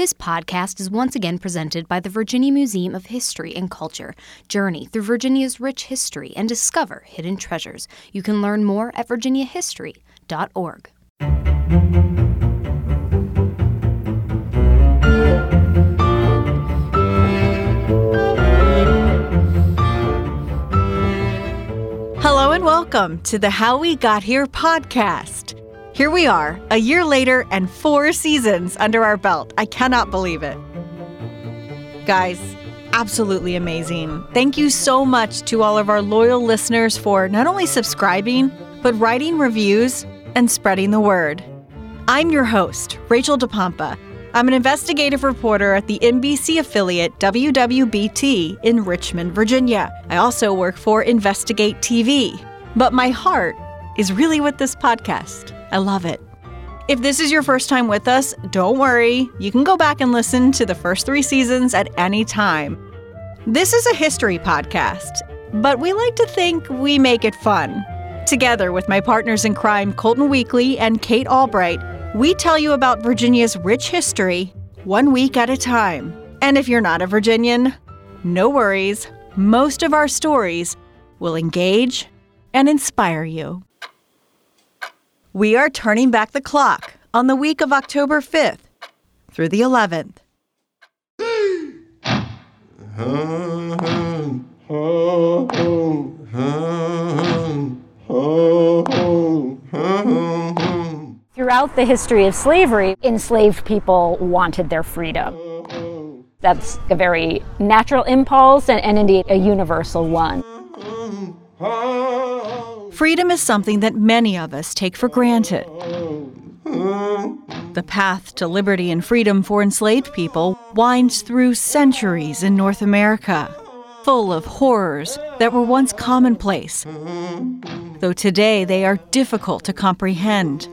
This podcast is once again presented by the Virginia Museum of History and Culture. Journey through Virginia's rich history and discover hidden treasures. You can learn more at virginiahistory.org. Hello and welcome to the How We Got Here podcast. Here we are, a year later and four seasons under our belt. I cannot believe it. Guys, absolutely amazing. Thank you so much to all of our loyal listeners for not only subscribing, but writing reviews and spreading the word. I'm your host, Rachel DePompa. I'm an investigative reporter at the NBC affiliate WWBT in Richmond, Virginia. I also work for Investigate TV. But my heart is really with this podcast. I love it. If this is your first time with us, don't worry. You can go back and listen to the first three seasons at any time. This is a history podcast, but we like to think we make it fun. Together with my partners in crime, Colton Weekly and Kate Albright, we tell you about Virginia's rich history one week at a time. And if you're not a Virginian, no worries. Most of our stories will engage and inspire you. We are turning back the clock on the week of October 5th through the 11th. Throughout the history of slavery, enslaved people wanted their freedom. That's a very natural impulse and, and indeed a universal one. Freedom is something that many of us take for granted. The path to liberty and freedom for enslaved people winds through centuries in North America, full of horrors that were once commonplace, though today they are difficult to comprehend.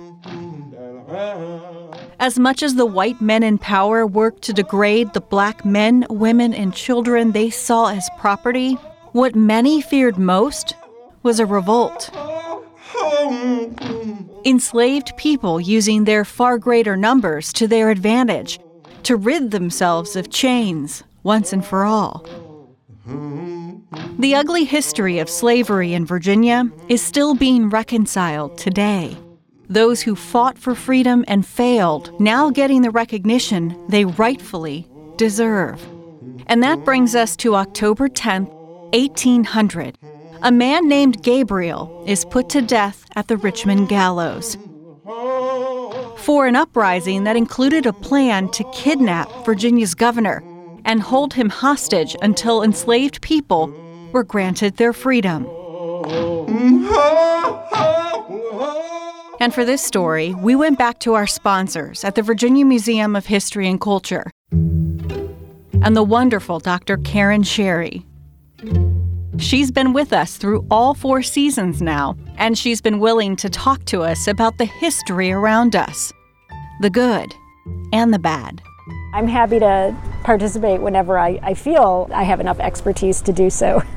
As much as the white men in power worked to degrade the black men, women, and children they saw as property, what many feared most was a revolt. Enslaved people using their far greater numbers to their advantage to rid themselves of chains once and for all. The ugly history of slavery in Virginia is still being reconciled today. Those who fought for freedom and failed now getting the recognition they rightfully deserve. And that brings us to October 10th, 1800 a man named Gabriel is put to death at the Richmond gallows for an uprising that included a plan to kidnap Virginia's governor and hold him hostage until enslaved people were granted their freedom. And for this story, we went back to our sponsors at the Virginia Museum of History and Culture and the wonderful Dr. Karen Sherry. She's been with us through all four seasons now, and she's been willing to talk to us about the history around us the good and the bad. I'm happy to participate whenever I, I feel I have enough expertise to do so.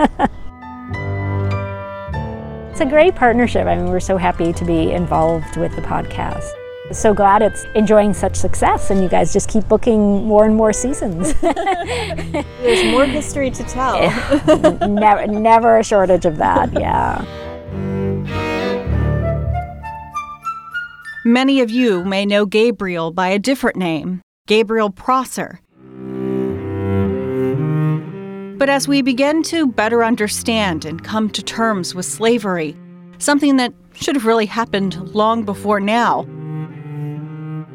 it's a great partnership. I mean, we're so happy to be involved with the podcast. So glad it's enjoying such success, and you guys just keep booking more and more seasons. There's more history to tell. never, never a shortage of that. Yeah. Many of you may know Gabriel by a different name, Gabriel Prosser. But as we begin to better understand and come to terms with slavery, something that should have really happened long before now,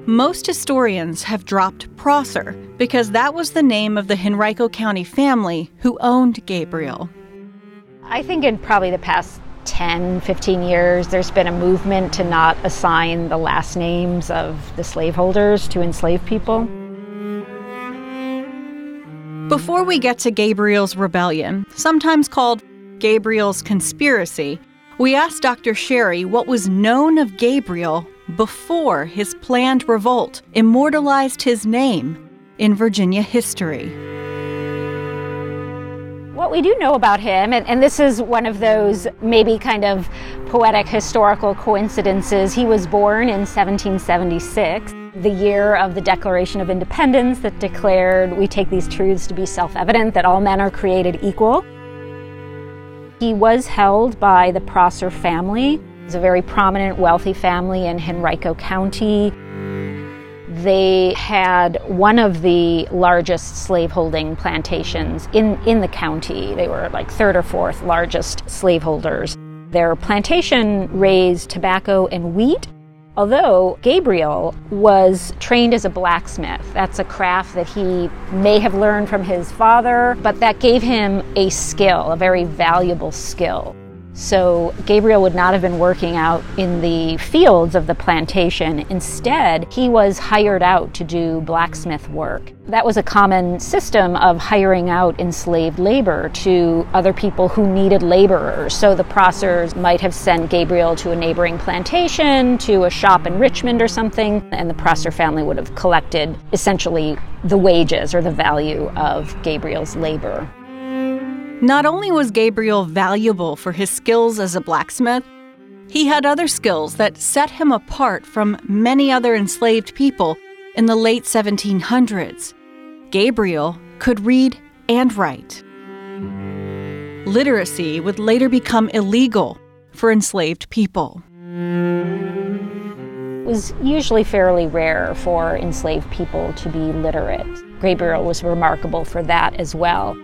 most historians have dropped Prosser because that was the name of the Henrico County family who owned Gabriel. I think in probably the past 10, 15 years, there's been a movement to not assign the last names of the slaveholders to enslaved people. Before we get to Gabriel's rebellion, sometimes called Gabriel's conspiracy, we asked Dr. Sherry what was known of Gabriel before his planned revolt immortalized his name in Virginia history. What we do know about him, and, and, this is one of those maybe kind of poetic historical coincidences, he was born in 1776. the year of the Declaration of Independence that declared we take these truths to be self evident that all men are created equal. He was held by the Prosser family. It's a very prominent, wealthy family in Henrico County. They had one of the largest slaveholding plantations in, in the county. They were like third or fourth largest slaveholders. Their plantation raised tobacco and wheat, Although Gabriel was trained as a blacksmith, that's a craft that he may have learned from his father, but that gave him a skill, a very valuable skill. So Gabriel would not have been working out in the fields of the plantation. Instead, he was hired out to do blacksmith work. That was a common system of hiring out enslaved labor to other people who needed laborers. So the Prossers might have sent Gabriel to a neighboring plantation, to a shop in Richmond or something, and the Prosser family would have collected essentially the wages or the value of Gabriel's labor. Not only was Gabriel valuable for his skills as a blacksmith, he had other skills that set him apart from many other enslaved people in the late 1700s. Gabriel could read and write. Literacy would later become illegal for enslaved people. It was usually fairly rare for enslaved people to be literate. Gabriel was remarkable for that as well.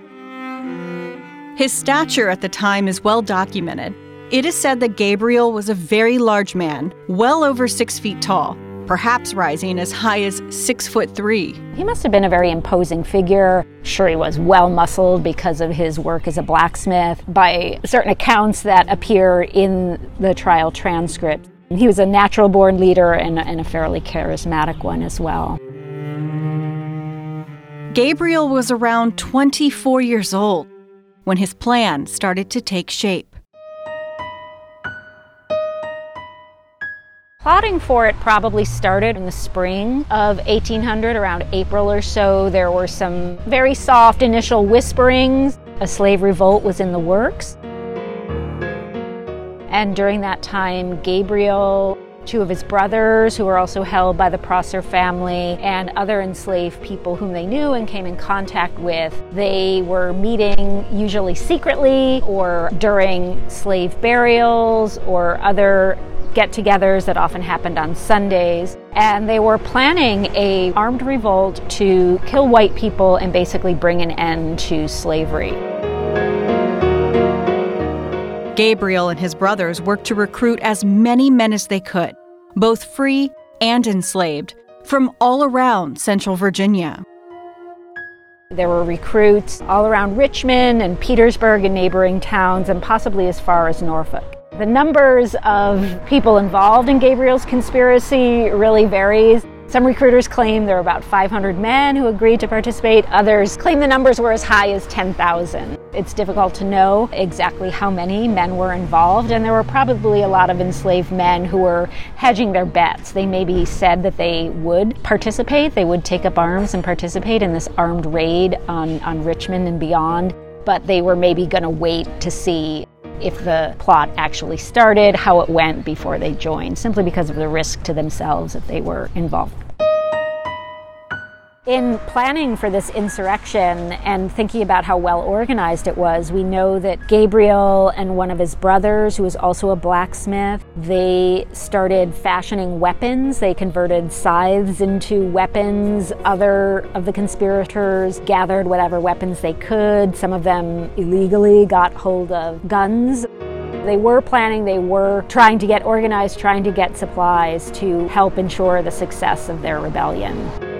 His stature at the time is well documented. It is said that Gabriel was a very large man, well over six feet tall, perhaps rising as high as six foot three. He must have been a very imposing figure. Sure, he was well muscled because of his work as a blacksmith, by certain accounts that appear in the trial transcript. He was a natural born leader and, and a fairly charismatic one as well. Gabriel was around 24 years old when his plan started to take shape. Plotting for it probably started in the spring of 1800, around April or so. There were some very soft initial whisperings. A slave revolt was in the works. And during that time, Gabriel two of his brothers, who were also held by the Prosser family, and other enslaved people whom they knew and came in contact with. They were meeting usually secretly or during slave burials or other get togethers that often happened on Sundays. And they were planning a armed revolt to kill white people and basically bring an end to slavery. Gabriel and his brothers worked to recruit as many men as they could, both free and enslaved, from all around Central Virginia. There were recruits all around Richmond and Petersburg and neighboring towns, and possibly as far as Norfolk. The numbers of people involved in Gabriel's conspiracy really varies. Some recruiters claim there were about 500 men who agreed to participate. Others claim the numbers were as high as 10,000. It's difficult to know exactly how many men were involved, and there were probably a lot of enslaved men who were hedging their bets. They maybe said that they would participate, they would take up arms and participate in this armed raid on, on Richmond and beyond, but they were maybe going to wait to see if the plot actually started, how it went before they joined, simply because of the risk to themselves if they were involved. In planning for this insurrection and thinking about how well organized it was, we know that Gabriel and one of his brothers, who was also a blacksmith, they started fashioning weapons. They converted scythes into weapons. Other of the conspirators gathered whatever weapons they could. Some of them illegally got hold of guns. They were planning, they were trying to get organized, trying to get supplies to help ensure the success of their rebellion.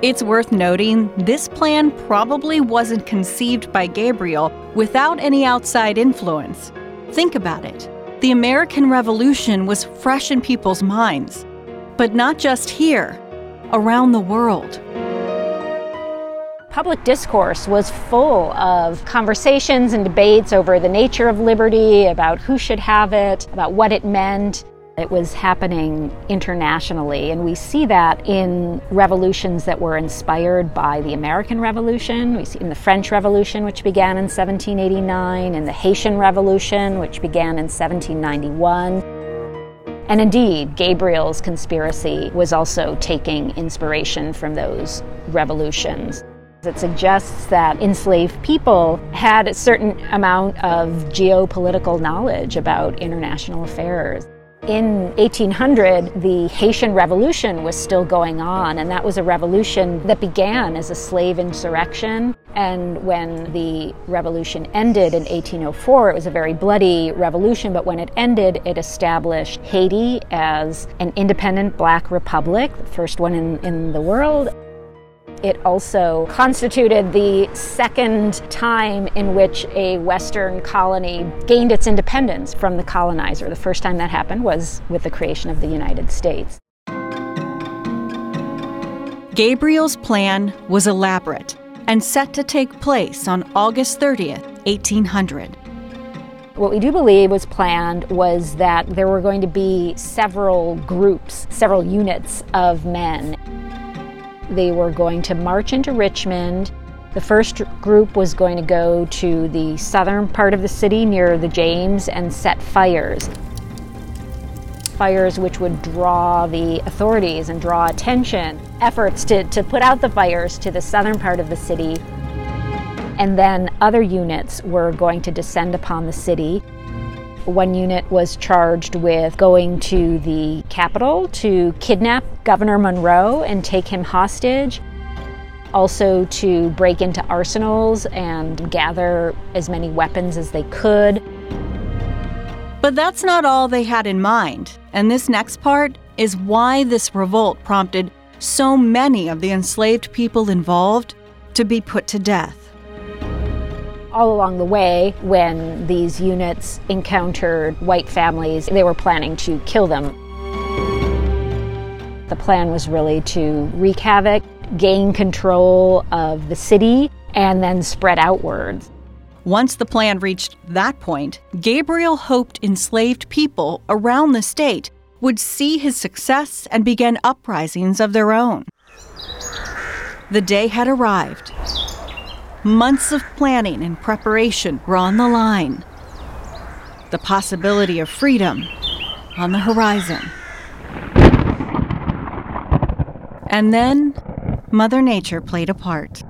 It's worth noting this plan probably wasn't conceived by Gabriel without any outside influence. Think about it. The American Revolution was fresh in people's minds. But not just here, around the world. Public discourse was full of conversations and debates over the nature of liberty, about who should have it, about what it meant. It was happening internationally, and we see that in revolutions that were inspired by the American Revolution. We see in the French Revolution, which began in 1789, and the Haitian Revolution, which began in 1791. And indeed, Gabriel's conspiracy was also taking inspiration from those revolutions. It suggests that enslaved people had a certain amount of geopolitical knowledge about international affairs. In 1800, the Haitian Revolution was still going on, and that was a revolution that began as a slave insurrection. And when the revolution ended in 1804, it was a very bloody revolution, but when it ended, it established Haiti as an independent black republic, the first one in, in the world. It also constituted the second time in which a Western colony gained its independence from the colonizer. The first time that happened was with the creation of the United States. Gabriel's plan was elaborate and set to take place on August 30th, 1800. What we do believe was planned was that there were going to be several groups, several units of men they were going to march into Richmond. The first group was going to go to the southern part of the city near the James and set fires. Fires which would draw the authorities and draw attention. Efforts to, to put out the fires to the southern part of the city. And then other units were going to descend upon the city one unit was charged with going to the Capitol to kidnap Governor Monroe and take him hostage. Also, to break into arsenals and gather as many weapons as they could. But that's not all they had in mind. And this next part is why this revolt prompted so many of the enslaved people involved to be put to death all along the way, when these units encountered white families, they were planning to kill them. The plan was really to wreak havoc, gain control of the city, and then spread outwards. Once the plan reached that point, Gabriel hoped enslaved people around the state would see his success and begin uprisings of their own. The day had arrived. Months of planning and preparation were on the line. The possibility of freedom on the horizon. And then Mother Nature played a part.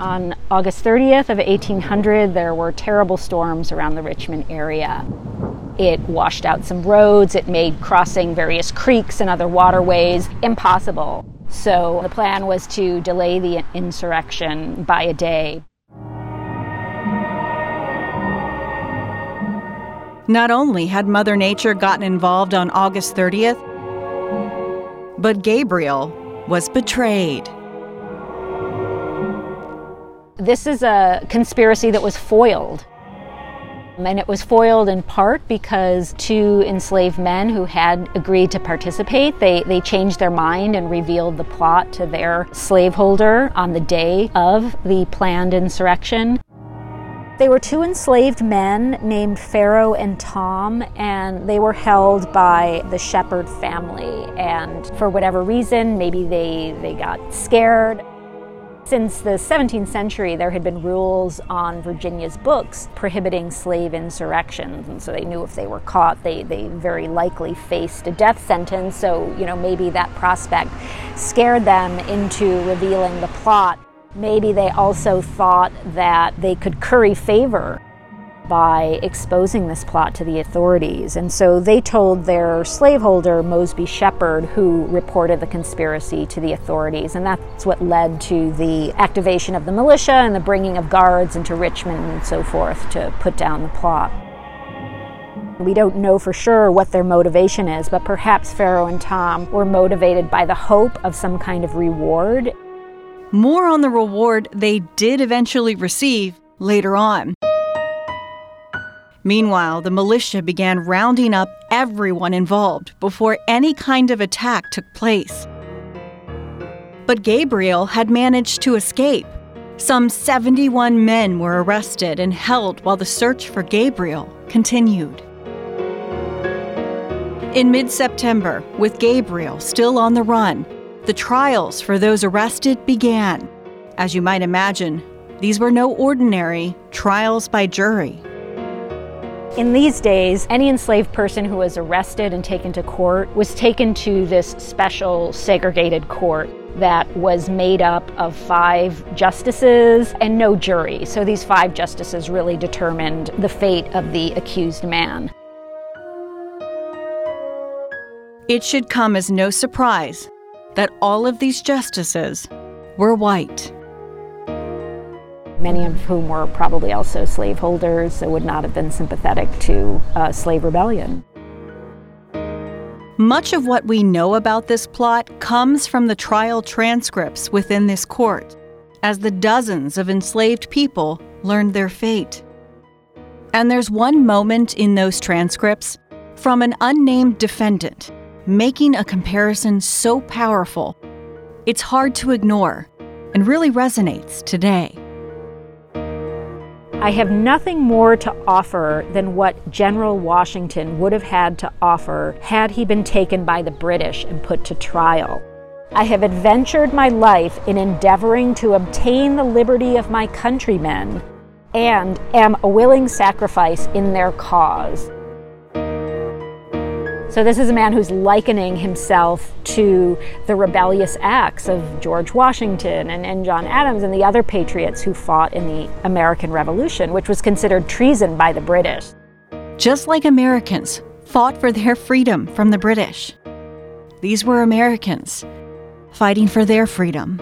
On August 30th of 1800, there were terrible storms around the Richmond area. It washed out some roads, it made crossing various creeks and other waterways impossible. So the plan was to delay the insurrection by a day. Not only had Mother Nature gotten involved on August 30th, but Gabriel was betrayed. This is a conspiracy that was foiled and it was foiled in part because two enslaved men who had agreed to participate, they, they changed their mind and revealed the plot to their slaveholder on the day of the planned insurrection. They were two enslaved men named Pharaoh and Tom, and they were held by the Shepherd family. And for whatever reason, maybe they, they got scared since the 17th century, there had been rules on Virginia's books prohibiting slave insurrections, and so they knew if they were caught, they, they very likely faced a death sentence. So, you know, maybe that prospect scared them into revealing the plot. Maybe they also thought that they could curry favor by exposing this plot to the authorities. And so they told their slaveholder, Mosby Shepard, who reported the conspiracy to the authorities. And that's what led to the activation of the militia and the bringing of guards into Richmond and so forth to put down the plot. We don't know for sure what their motivation is, but perhaps Pharaoh and Tom were motivated by the hope of some kind of reward. More on the reward they did eventually receive later on. Meanwhile, the militia began rounding up everyone involved before any kind of attack took place. But Gabriel had managed to escape. Some 71 men were arrested and held while the search for Gabriel continued. In mid September, with Gabriel still on the run, the trials for those arrested began. As you might imagine, these were no ordinary trials by jury. In these days, any enslaved person who was arrested and taken to court was taken to this special segregated court that was made up of five justices and no jury. So these five justices really determined the fate of the accused man. It should come as no surprise that all of these justices were white. Many of whom were probably also slaveholders, so would not have been sympathetic to uh, slave rebellion. Much of what we know about this plot comes from the trial transcripts within this court, as the dozens of enslaved people learned their fate. And there's one moment in those transcripts from an unnamed defendant making a comparison so powerful, it's hard to ignore and really resonates today. I have nothing more to offer than what General Washington would have had to offer had he been taken by the British and put to trial. I have adventured my life in endeavoring to obtain the liberty of my countrymen and am a willing sacrifice in their cause. So, this is a man who's likening himself to the rebellious acts of George Washington and, and John Adams and the other patriots who fought in the American Revolution, which was considered treason by the British. Just like Americans fought for their freedom from the British, these were Americans fighting for their freedom.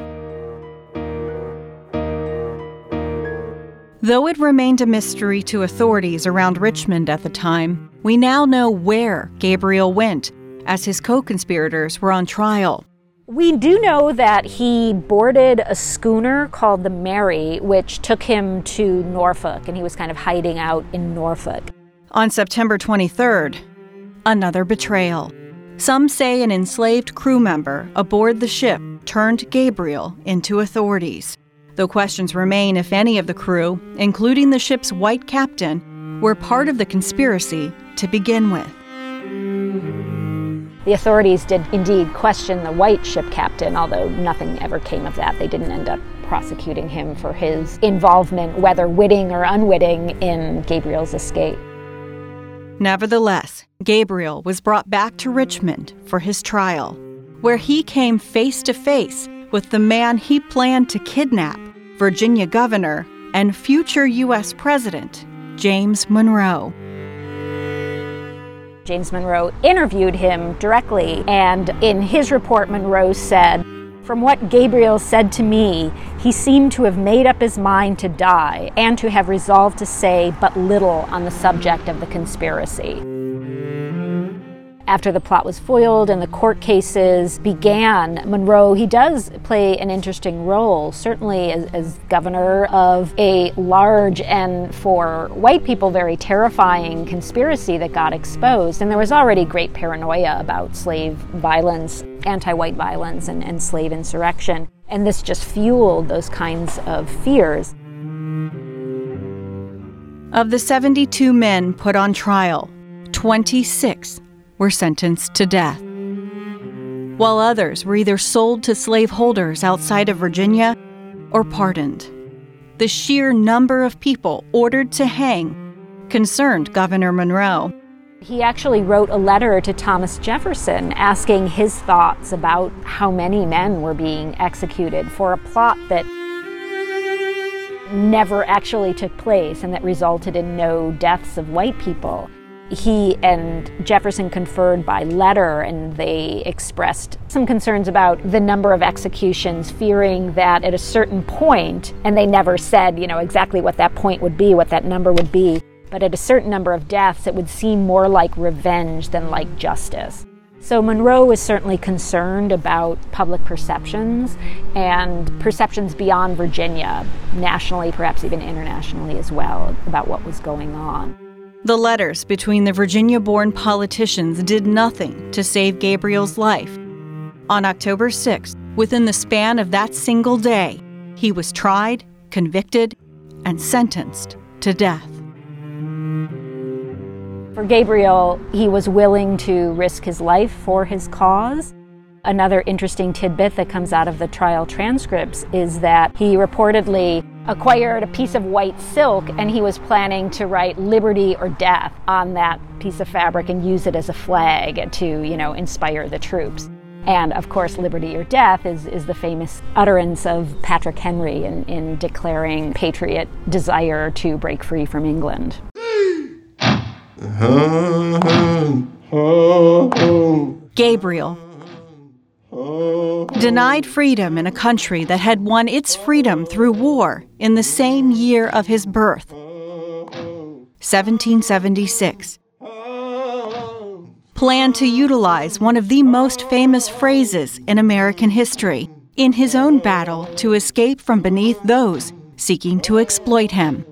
Though it remained a mystery to authorities around Richmond at the time, we now know where Gabriel went as his co conspirators were on trial. We do know that he boarded a schooner called the Mary, which took him to Norfolk, and he was kind of hiding out in Norfolk. On September 23rd, another betrayal. Some say an enslaved crew member aboard the ship turned Gabriel into authorities, though questions remain if any of the crew, including the ship's white captain, were part of the conspiracy to begin with. The authorities did indeed question the white ship captain, although nothing ever came of that. They didn't end up prosecuting him for his involvement, whether witting or unwitting, in Gabriel's escape. Nevertheless, Gabriel was brought back to Richmond for his trial, where he came face to face with the man he planned to kidnap, Virginia Governor and future U.S. President James Monroe. James Monroe interviewed him directly, and in his report, Monroe said, From what Gabriel said to me, he seemed to have made up his mind to die and to have resolved to say but little on the subject of the conspiracy after the plot was foiled and the court cases began, Monroe, he does play an interesting role, certainly as, as, governor of a large and for white people very terrifying conspiracy that got exposed. And there was already great paranoia about slave violence, anti white violence, and, and slave insurrection. And this just fueled those kinds of fears. Of the 72 men put on trial, 26 were sentenced to death, while others were either sold to slaveholders outside of Virginia or pardoned. The sheer number of people ordered to hang concerned Governor Monroe. He actually wrote a letter to Thomas Jefferson asking his thoughts about how many men were being executed for a plot that never actually took place and that resulted in no deaths of white people he and Jefferson conferred by letter, and they expressed some concerns about the number of executions, fearing that at a certain point, and they never said, you know, exactly what that point would be, what that number would be, but at a certain number of deaths, it would seem more like revenge than like justice. So Monroe was certainly concerned about public perceptions and perceptions beyond Virginia, nationally, perhaps even internationally as well, about what was going on. The letters between the Virginia born politicians did nothing to save Gabriel's life. On October 6th, within the span of that single day, he was tried, convicted, and sentenced to death. For Gabriel, he was willing to risk his life for his cause. Another interesting tidbit that comes out of the trial transcripts is that he reportedly acquired a piece of white silk and he was planning to write liberty or death on that piece of fabric and use it as a flag to, you know, inspire the troops. And of course, liberty or death is, is the famous utterance of Patrick Henry in, in declaring patriot desire to break free from England. Gabriel. Denied freedom in a country that had won its freedom through war in the same year of his birth, 1776 planned to utilize one of the most famous phrases in American history in his own battle to escape from beneath those seeking to exploit him.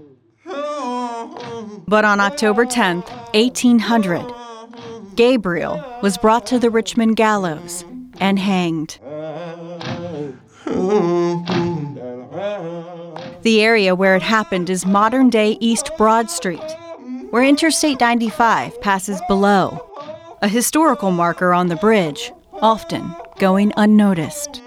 But on October 10, 1800, Gabriel was brought to the Richmond gallows and hanged. The area where it happened is modern day East Broad Street, where Interstate 95 passes below a historical marker on the bridge, often going unnoticed.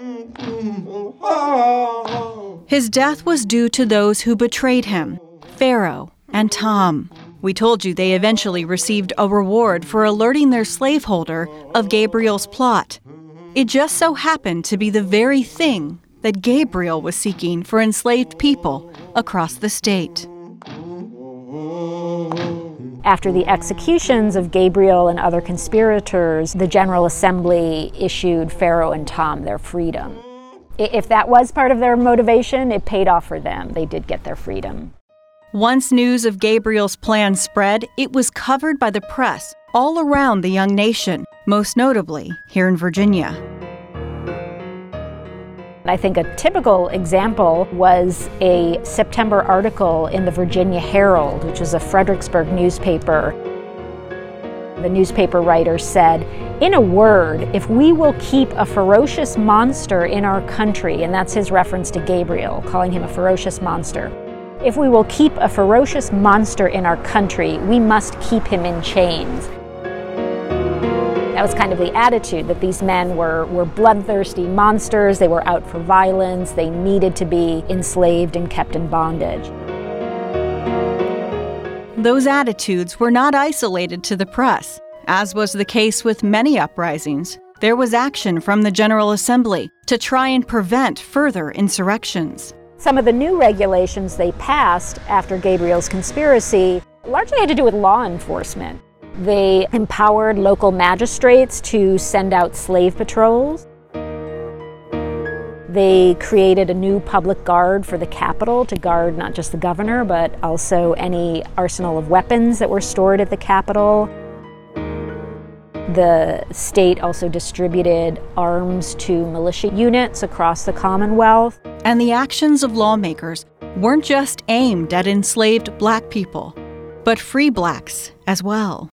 His death was due to those who betrayed him Pharaoh and Tom. We told you they eventually received a reward for alerting their slaveholder of Gabriel's plot. It just so happened to be the very thing that Gabriel was seeking for enslaved people across the state. After the executions of Gabriel and other conspirators, the General Assembly issued Pharaoh and Tom their freedom. If that was part of their motivation, it paid off for them. They did get their freedom. Once news of Gabriel's plan spread, it was covered by the press all around the young nation, most notably here in Virginia. I think a typical example was a September article in the Virginia Herald, which is a Fredericksburg newspaper. The newspaper writer said, In a word, if we will keep a ferocious monster in our country, and that's his reference to Gabriel, calling him a ferocious monster. If we will keep a ferocious monster in our country, we must keep him in chains. That was kind of the attitude that these men were, were bloodthirsty monsters, they were out for violence, they needed to be enslaved and kept in bondage. Those attitudes were not isolated to the press, as was the case with many uprisings. There was action from the General Assembly to try and prevent further insurrections. Some of the new regulations they passed after Gabriel's conspiracy largely had to do with law enforcement. They empowered local magistrates to send out slave patrols. They created a new public guard for the capital to guard not just the governor, but also any arsenal of weapons that were stored at the capital. The state also distributed arms to militia units across the Commonwealth. And the actions of lawmakers weren't just aimed at enslaved black people, but free blacks as well.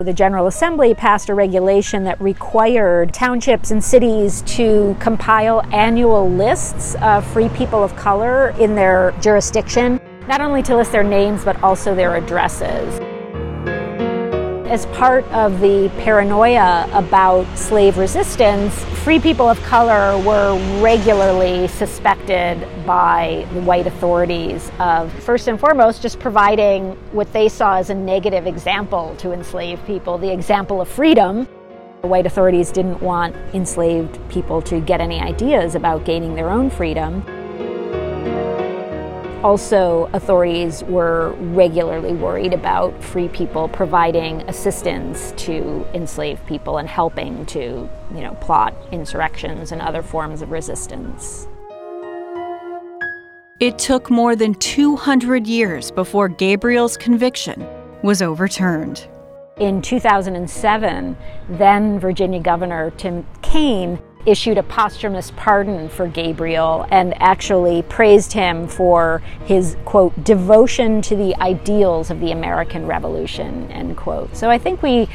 The General Assembly passed a regulation that required townships and cities to compile annual lists of free people of color in their jurisdiction, not only to list their names, but also their addresses. As part of the paranoia about slave resistance, free people of color were regularly suspected by the white authorities of, first and foremost, just providing what they saw as a negative example to enslaved people, the example of freedom. The white authorities didn't want enslaved people to get any ideas about gaining their own freedom. Also, authorities were regularly worried about free people providing assistance to enslaved people and helping to, you know, plot insurrections and other forms of resistance. It took more than 200 years before Gabriel's conviction was overturned. In 2007, then Virginia Governor Tim Kaine issued a posthumous pardon for Gabriel and actually praised him for his, quote, devotion to the ideals of the American Revolution, end quote. So I think we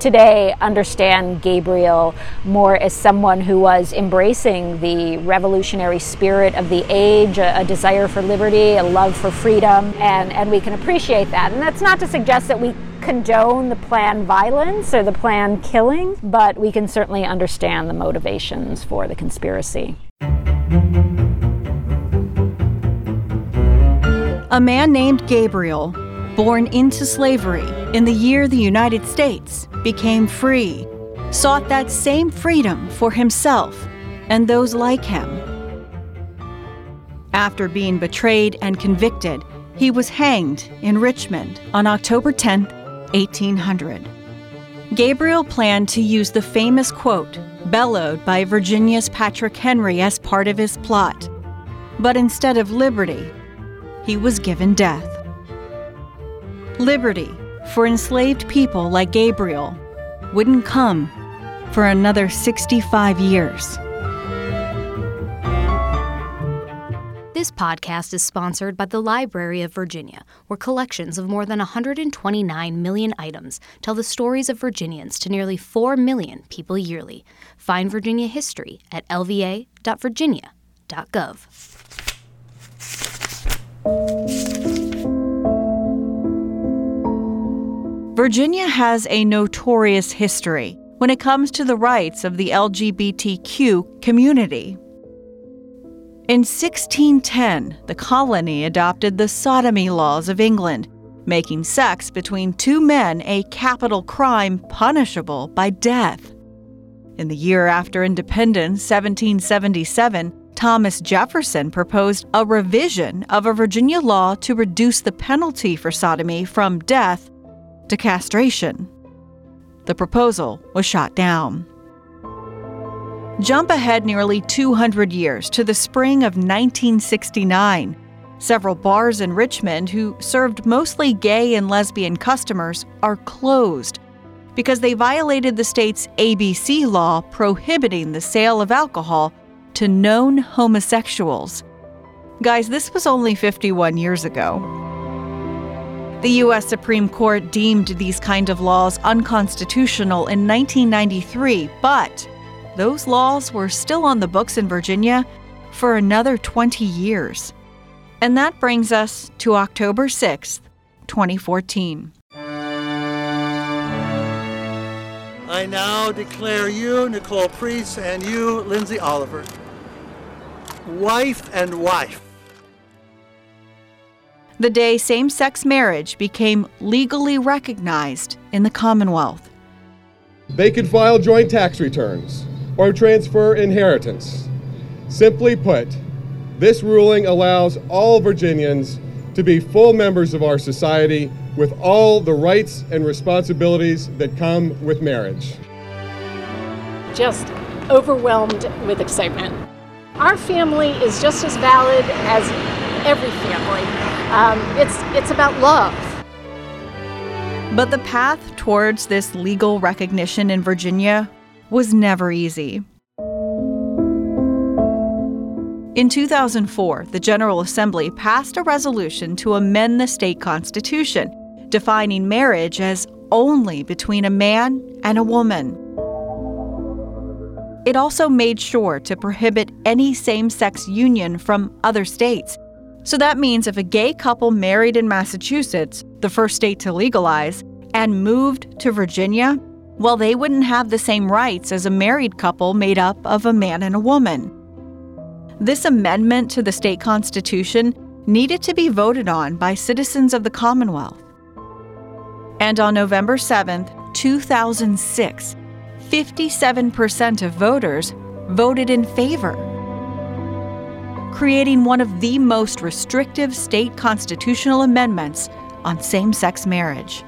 today understand Gabriel more as someone who was embracing the revolutionary spirit of the age, a, a, desire for liberty, a love for freedom, and, and we can appreciate that. And that's not to suggest that we condone the planned violence or the planned killing, but we can certainly understand the motivations for the conspiracy. A man named Gabriel, born into slavery in the year the United States became free, sought that same freedom for himself and those like him. After being betrayed and convicted, he was hanged in Richmond on October 10, 1800. Gabriel planned to use the famous quote, bellowed by Virginia's Patrick Henry, as part of his plot. But instead of liberty, he was given death. Liberty for enslaved people like Gabriel wouldn't come for another 65 years. This podcast is sponsored by the Library of Virginia, where collections of more than 129 million items tell the stories of Virginians to nearly 4 million people yearly. Find Virginia history at lva.virginia.gov. Virginia has a notorious history when it comes to the rights of the LGBTQ community. In 1610, the colony adopted the sodomy laws of England, making sex between two men a capital crime punishable by death. In the year after independence, 1777, Thomas Jefferson proposed a revision of a Virginia law to reduce the penalty for sodomy from death to castration. The proposal was shot down. Jump ahead nearly 200 years to the spring of 1969. Several bars in Richmond, who served mostly gay and lesbian customers, are closed because they violated the state's ABC law prohibiting the sale of alcohol to known homosexuals. Guys, this was only 51 years ago. The U.S. Supreme Court deemed these kind of laws unconstitutional in 1993, but those laws were still on the books in Virginia for another 20 years. And that brings us to October 6th, 2014. I now declare you, Nicole Priest, and you, Lindsay Oliver, wife and wife. The day same sex marriage became legally recognized in the Commonwealth. They could file joint tax returns or transfer inheritance. Simply put, this ruling allows all Virginians to be full members of our society with all the rights and responsibilities that come with marriage. Just overwhelmed with excitement. Our family is just as valid as every family. Um, it's, it's about love. But the path towards this legal recognition in Virginia was never easy. In 2004, the General Assembly passed a resolution to amend the state constitution, defining marriage as only between a man and a woman. It also made sure to prohibit any same sex union from other states. So that means if a gay couple married in Massachusetts, the first state to legalize, and moved to Virginia, well, they wouldn't have the same rights as a married couple made up of a man and a woman. This amendment to the state constitution needed to be voted on by citizens of the Commonwealth. And on November 7, 2006, 57% of voters voted in favor, creating one of the most restrictive state constitutional amendments on same sex marriage.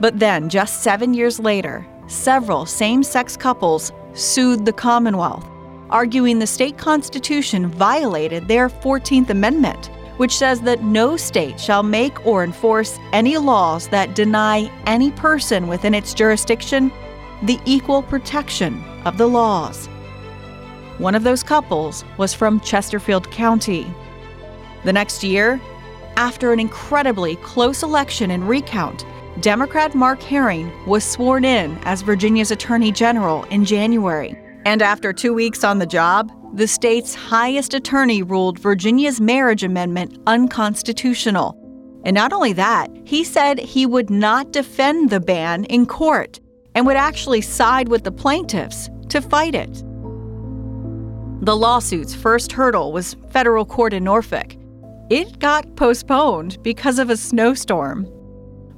But then, just seven years later, several same sex couples sued the Commonwealth, arguing the state constitution violated their 14th Amendment, which says that no state shall make or enforce any laws that deny any person within its jurisdiction the equal protection of the laws. One of those couples was from Chesterfield County. The next year, after an incredibly close election and recount, Democrat Mark Herring was sworn in as Virginia's Attorney General in January. And after two weeks on the job, the state's highest attorney ruled Virginia's marriage amendment unconstitutional. And not only that, he said he would not defend the ban in court and would actually side with the plaintiffs to fight it. The lawsuit's first hurdle was federal court in Norfolk. It got postponed because of a snowstorm.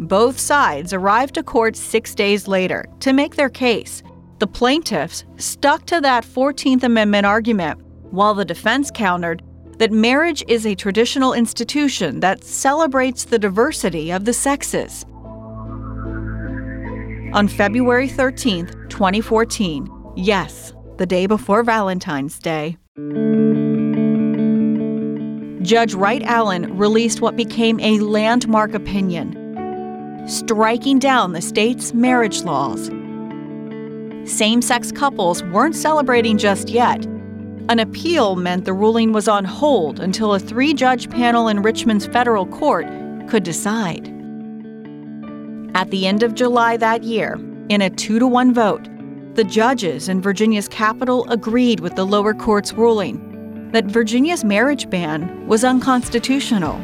Both sides arrived to court six days later to make their case. The plaintiffs stuck to that 14th Amendment argument, while the defense countered that marriage is a traditional institution that celebrates the diversity of the sexes. On February 13, 2014, yes, the day before Valentine's Day, Judge Wright Allen released what became a landmark opinion, striking down the state's marriage laws. Same sex couples weren't celebrating just yet. An appeal meant the ruling was on hold until a three judge panel in Richmond's federal court could decide. At the end of July that year, in a two to one vote, the judges in Virginia's capital agreed with the lower court's ruling that Virginia's marriage ban was unconstitutional.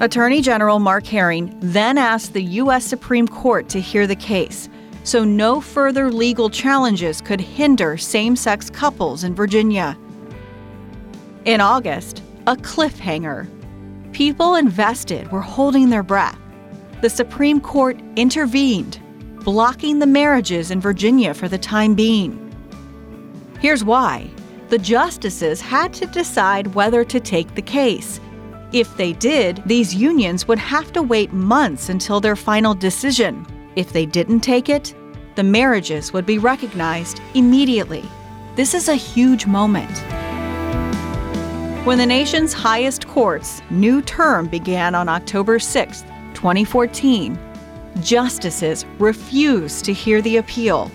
Attorney General Mark Herring then asked the U.S. Supreme Court to hear the case, so no further legal challenges could hinder same sex couples in Virginia. In August, a cliffhanger. People invested were holding their breath. The Supreme Court intervened, blocking the marriages in Virginia for the time being. Here's why the justices had to decide whether to take the case. If they did, these unions would have to wait months until their final decision. If they didn't take it, the marriages would be recognized immediately. This is a huge moment. When the nation's highest court's new term began on October 6, 2014, justices refused to hear the appeal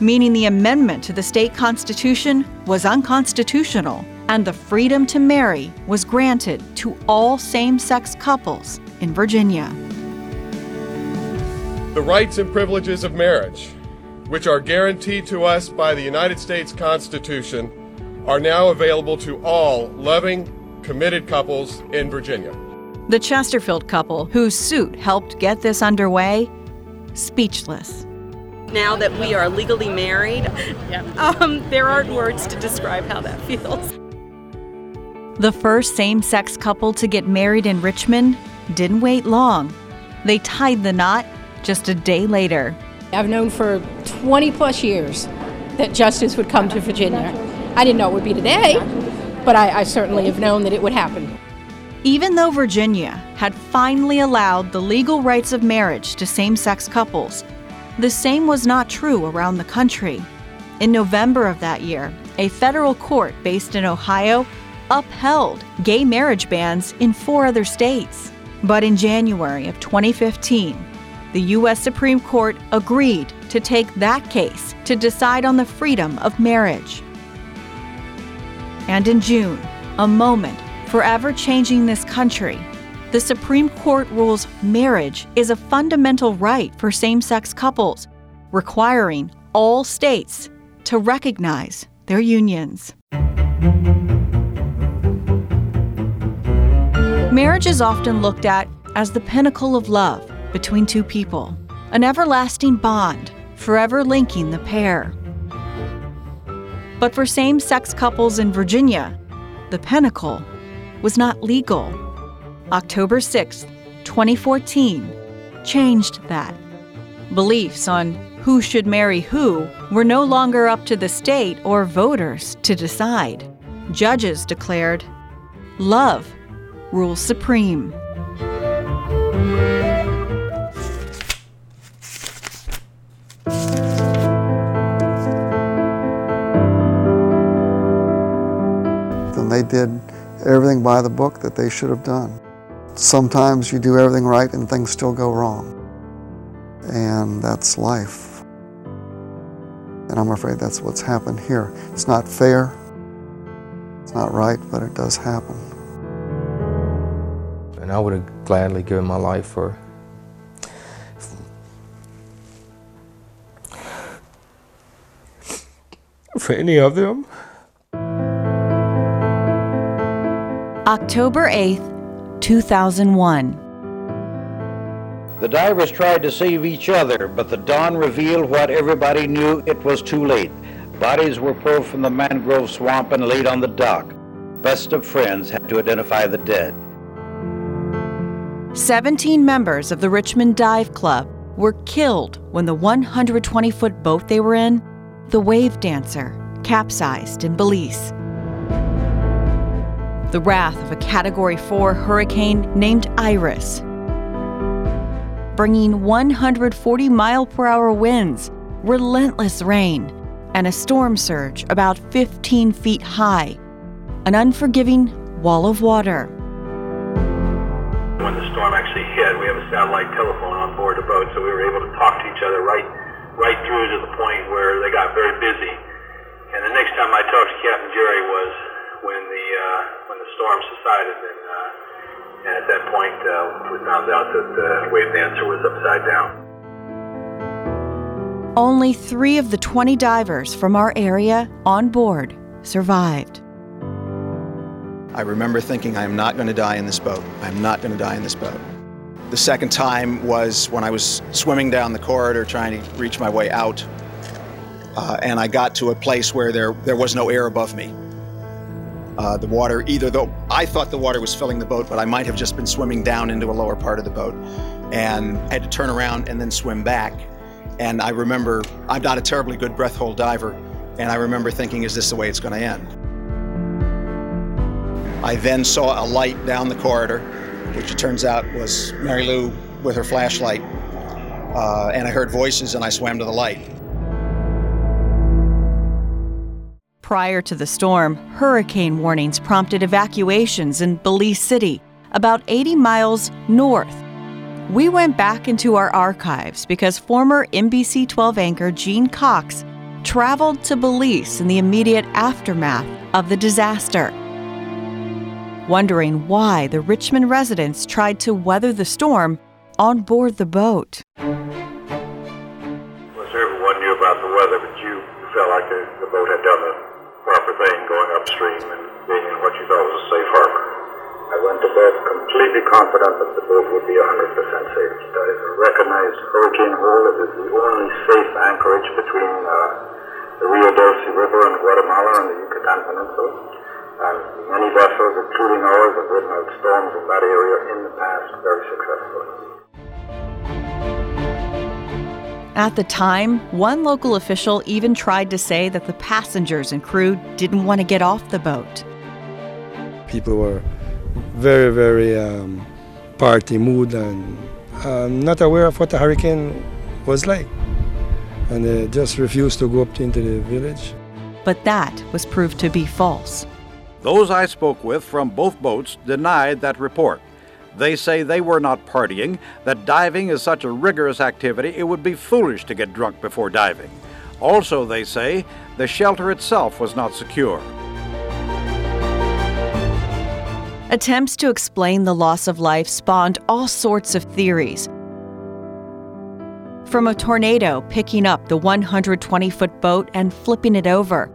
meaning the amendment to the state constitution was unconstitutional and the freedom to marry was granted to all same sex couples in Virginia. The rights and privileges of marriage, which are guaranteed to us by the United States Constitution, are now available to all loving, committed couples in Virginia. The Chesterfield couple, whose suit helped get this underway, speechless now that we are legally married, um, there aren't words to describe how that feels. The first same sex couple to get married in Richmond didn't wait long. They tied the knot just a day later. I've known for 20 plus years that justice would come to Virginia. I didn't know it would be today, but I, I certainly have known that it would happen. Even though Virginia had finally allowed the legal rights of marriage to same sex couples, the same was not true around the country. In November of that year, a federal court based in Ohio upheld gay marriage bans in four other states. But in January of 2015, the U.S. Supreme Court agreed to take that case to decide on the freedom of marriage. And in June, a moment forever changing this country, the Supreme Court rules marriage is a fundamental right for same sex couples, requiring all states to recognize their unions. Marriage is often looked at as the pinnacle of love between two people, an everlasting bond forever linking the pair. But for same sex couples in Virginia, the pinnacle was not legal. October 6, 2014, changed that. Beliefs on who should marry who were no longer up to the state or voters to decide. Judges declared, love rules supreme. Then they did everything by the book that they should have done. Sometimes you do everything right and things still go wrong. And that's life. And I'm afraid that's what's happened here. It's not fair, it's not right, but it does happen. And I would have gladly given my life for for any of them. October 8th, 2001. The divers tried to save each other, but the dawn revealed what everybody knew it was too late. Bodies were pulled from the mangrove swamp and laid on the dock. Best of friends had to identify the dead. 17 members of the Richmond Dive Club were killed when the 120 foot boat they were in, the Wave Dancer, capsized in Belize. The wrath of a Category 4 hurricane named Iris, bringing 140 mile per hour winds, relentless rain, and a storm surge about 15 feet high, an unforgiving wall of water. When the storm actually hit, we have a satellite telephone on board the boat, so we were able to talk to each other right, right through to the point where they got very busy. And the next time I talked to Captain Jerry was when the uh, when the storm subsided, and, uh, and at that point uh, we found out that the wave dancer was upside down. Only three of the 20 divers from our area on board survived. I remember thinking, I am not going to die in this boat. I am not going to die in this boat. The second time was when I was swimming down the corridor trying to reach my way out, uh, and I got to a place where there, there was no air above me. Uh, the water, either though I thought the water was filling the boat, but I might have just been swimming down into a lower part of the boat, and had to turn around and then swim back. And I remember, I'm not a terribly good breath hold diver, and I remember thinking, is this the way it's going to end? I then saw a light down the corridor, which it turns out was Mary Lou with her flashlight. Uh, and I heard voices and I swam to the light. Prior to the storm, hurricane warnings prompted evacuations in Belize City, about 80 miles north. We went back into our archives because former NBC 12 anchor Gene Cox traveled to Belize in the immediate aftermath of the disaster. Wondering why the Richmond residents tried to weather the storm on board the boat. Upstream and being in what you thought was a safe harbor. I went to bed completely confident that the boat would be 100% safe. I recognized Hurricane Hole as the only safe anchorage between uh, the Rio Dulce River and Guatemala and the Yucatan Peninsula. And many vessels, including ours, have ridden out storms in that area in the past very successfully. At the time, one local official even tried to say that the passengers and crew didn't want to get off the boat. People were very, very um, party mood and um, not aware of what the hurricane was like. And they just refused to go up into the village. But that was proved to be false. Those I spoke with from both boats denied that report. They say they were not partying, that diving is such a rigorous activity it would be foolish to get drunk before diving. Also, they say the shelter itself was not secure. Attempts to explain the loss of life spawned all sorts of theories. From a tornado picking up the 120 foot boat and flipping it over,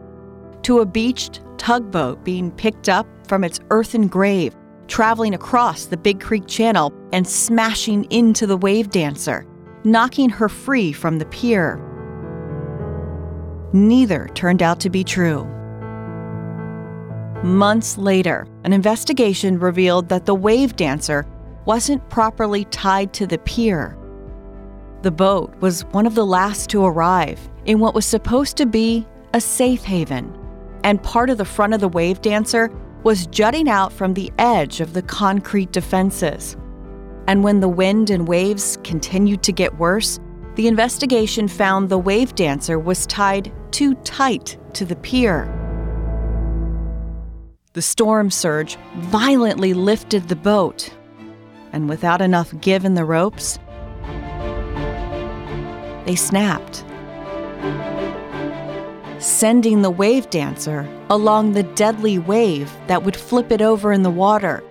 to a beached tugboat being picked up from its earthen grave, traveling across the Big Creek Channel and smashing into the wave dancer, knocking her free from the pier. Neither turned out to be true. Months later, an investigation revealed that the wave dancer wasn't properly tied to the pier. The boat was one of the last to arrive in what was supposed to be a safe haven, and part of the front of the wave dancer was jutting out from the edge of the concrete defenses. And when the wind and waves continued to get worse, the investigation found the wave dancer was tied too tight to the pier. The storm surge violently lifted the boat, and without enough give in the ropes, they snapped, sending the wave dancer along the deadly wave that would flip it over in the water,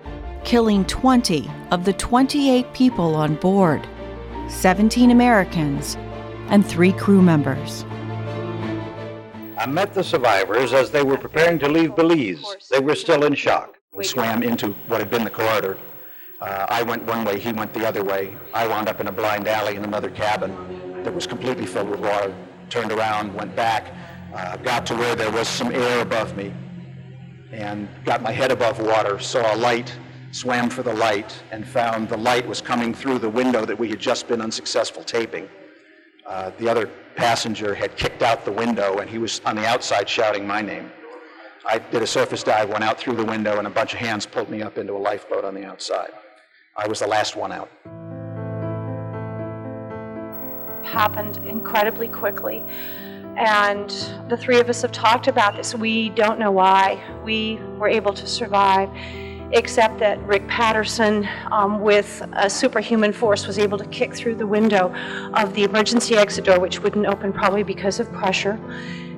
killing 20 of the 28 people on board 17 Americans and three crew members. I met the survivors as they were preparing to leave Belize. They were still in shock. We swam into what had been the corridor. Uh, I went one way, he went the other way. I wound up in a blind alley in another cabin that was completely filled with water. Turned around, went back, uh, got to where there was some air above me, and got my head above water, saw a light, swam for the light, and found the light was coming through the window that we had just been unsuccessful taping. Uh, the other passenger had kicked out the window, and he was on the outside shouting my name. I did a surface dive, went out through the window, and a bunch of hands pulled me up into a lifeboat on the outside. I was the last one out. It Happened incredibly quickly. And the three of us have talked about this. We don't know why we were able to survive, except that Rick Patterson, um, with a superhuman force, was able to kick through the window of the emergency exit door, which wouldn't open probably because of pressure.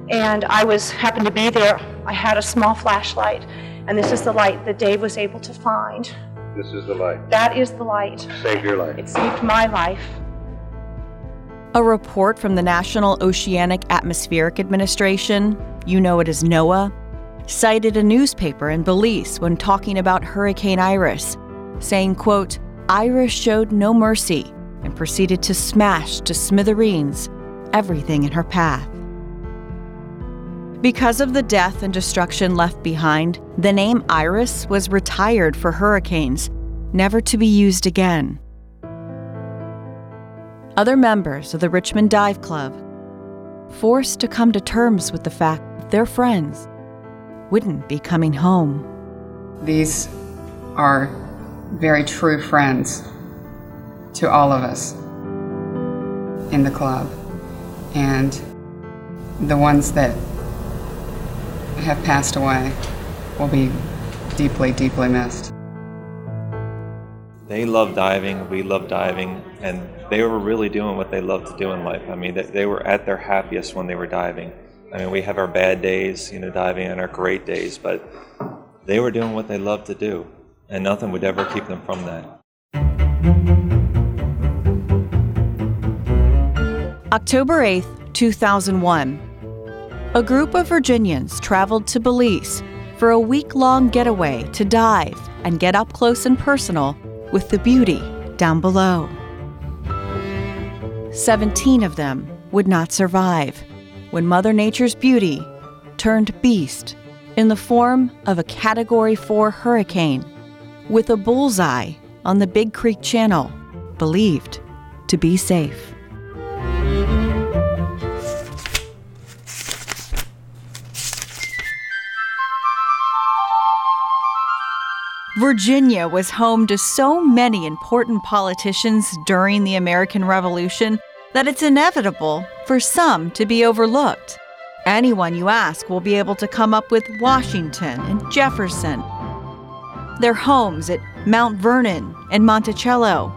And I was happened to be there. I had a small flashlight, and this is the light that Dave was able to find. This is the light. That is the light. Saved your life. It saved my life. A report from the National Oceanic Atmospheric Administration, you know it as NOAA, cited a newspaper in Belize when talking about Hurricane Iris, saying, quote, Iris showed no mercy and proceeded to smash to smithereens everything in her path. Because of the death and destruction left behind, the name Iris was retired for hurricanes, never to be used again. Other members of the Richmond Dive Club, forced to come to terms with the fact that their friends wouldn't be coming home. These are very true friends to all of us in the club. And the ones that have passed away will be deeply, deeply missed. They love diving, we love diving, and they were really doing what they love to do in life. I mean, they, they were at their happiest when they were diving. I mean, we have our bad days, you know, diving, and our great days, but they were doing what they loved to do, and nothing would ever keep them from that. October 8th, 2001. A group of Virginians traveled to Belize for a week long getaway to dive and get up close and personal with the beauty down below. 17 of them would not survive when Mother Nature's beauty turned beast in the form of a Category 4 hurricane with a bullseye on the Big Creek Channel, believed to be safe. Virginia was home to so many important politicians during the American Revolution that it's inevitable for some to be overlooked. Anyone you ask will be able to come up with Washington and Jefferson, their homes at Mount Vernon and Monticello.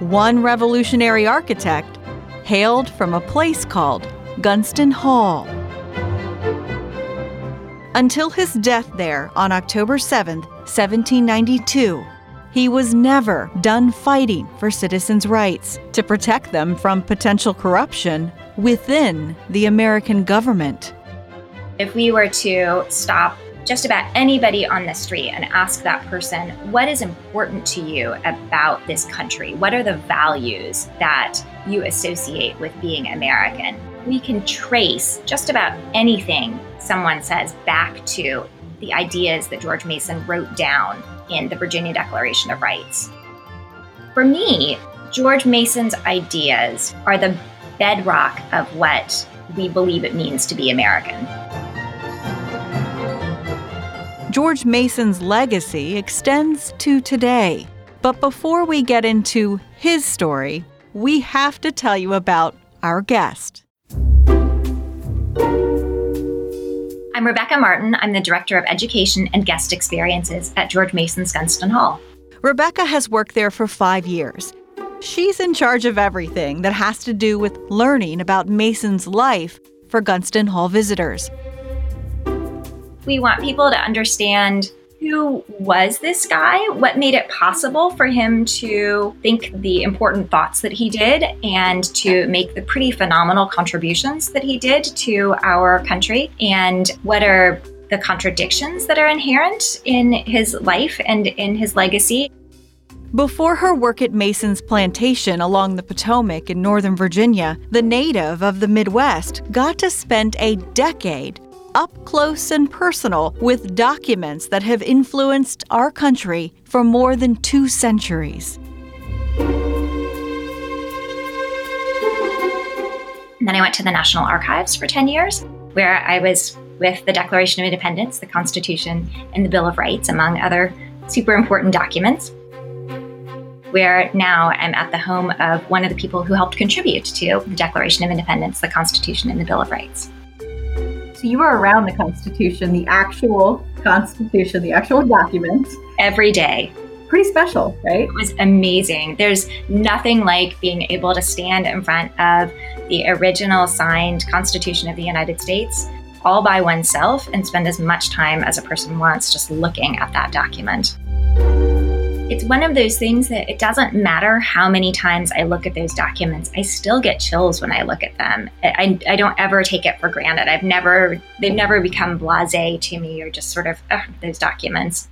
One revolutionary architect hailed from a place called Gunston Hall. Until his death there on October 7, 1792, he was never done fighting for citizens' rights to protect them from potential corruption within the American government. If we were to stop just about anybody on the street and ask that person, what is important to you about this country? What are the values that you associate with being American? We can trace just about anything someone says back to the ideas that George Mason wrote down in the Virginia Declaration of Rights. For me, George Mason's ideas are the bedrock of what we believe it means to be American. George Mason's legacy extends to today. But before we get into his story, we have to tell you about our guest. I'm Rebecca Martin. I'm the Director of Education and Guest Experiences at George Mason's Gunston Hall. Rebecca has worked there for five years. She's in charge of everything that has to do with learning about Mason's life for Gunston Hall visitors. We want people to understand who was this guy? What made it possible for him to think the important thoughts that he did and to make the pretty phenomenal contributions that he did to our country? And what are the contradictions that are inherent in his life and in his legacy? Before her work at Mason's plantation along the Potomac in Northern Virginia, the native of the Midwest got to spend a decade up close and personal with documents that have influenced our country for more than two centuries. And then I went to the National Archives for 10 years, where I was with the Declaration of Independence, the Constitution, and the Bill of Rights, among other super important documents where now I'm at the home of one of the people who helped contribute to the Declaration of Independence, the Constitution, and the Bill of Rights. So you were around the Constitution, the actual Constitution, the actual document. Every day. Pretty special, right? It was amazing. There's nothing like being able to stand in front of the original signed Constitution of the United States all by oneself and spend as much time as a person wants just looking at that document it's one of those things that it doesn't matter how many times I look at those documents, I still get chills when I look at them. I, I don't ever take it for granted. I've never, they've never become blase to me or just sort of those documents.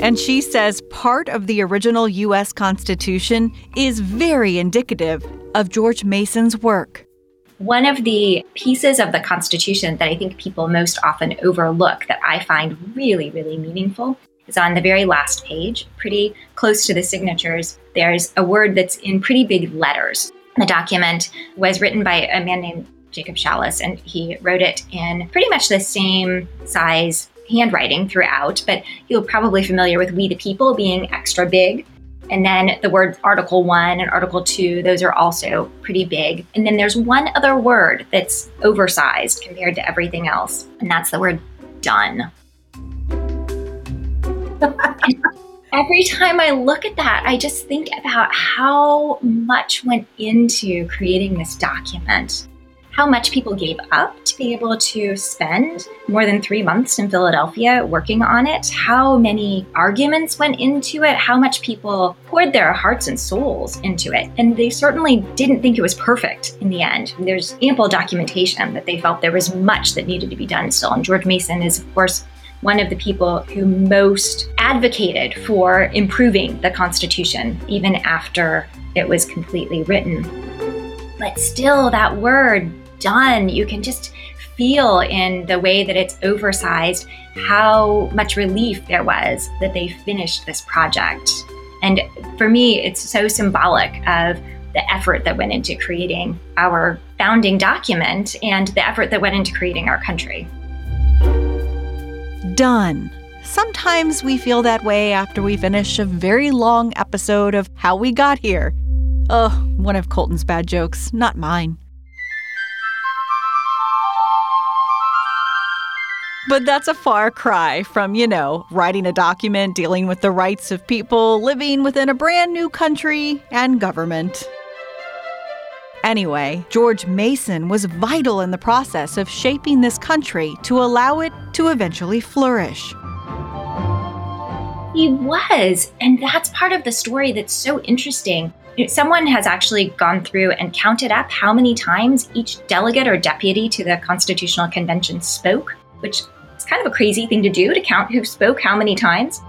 And she says part of the original U.S. Constitution is very indicative of George Mason's work. One of the pieces of the Constitution that I think people most often overlook that I find really, really meaningful is on the very last page, pretty close to the signatures. There's a word that's in pretty big letters. The document was written by a man named Jacob Shallus, and he wrote it in pretty much the same size handwriting throughout, but you're probably familiar with We the People being extra big. And then the words Article 1 and Article 2, those are also pretty big. And then there's one other word that's oversized compared to everything else, and that's the word done. Every time I look at that, I just think about how much went into creating this document, how much people gave up to be able to spend more than three months in Philadelphia working on it, how many arguments went into it, how much people poured their hearts and souls into it. And they certainly didn't think it was perfect in the end. There's ample documentation that they felt there was much that needed to be done still. And George Mason is, of course, one of the people who most advocated for improving the Constitution, even after it was completely written. But still, that word, done, you can just feel in the way that it's oversized how much relief there was that they finished this project. And for me, it's so symbolic of the effort that went into creating our founding document and the effort that went into creating our country done. Sometimes we feel that way after we finish a very long episode of How We Got Here. Oh, one of Colton's bad jokes, not mine. But that's a far cry from, you know, writing a document dealing with the rights of people living within a brand new country and government. Anyway, George Mason was vital in the process of shaping this country to allow it to eventually flourish. He was, and that's part of the story that's so interesting. Someone has actually gone through and counted up how many times each delegate or deputy to the Constitutional Convention spoke, which is kind of a crazy thing to do to count who spoke how many times.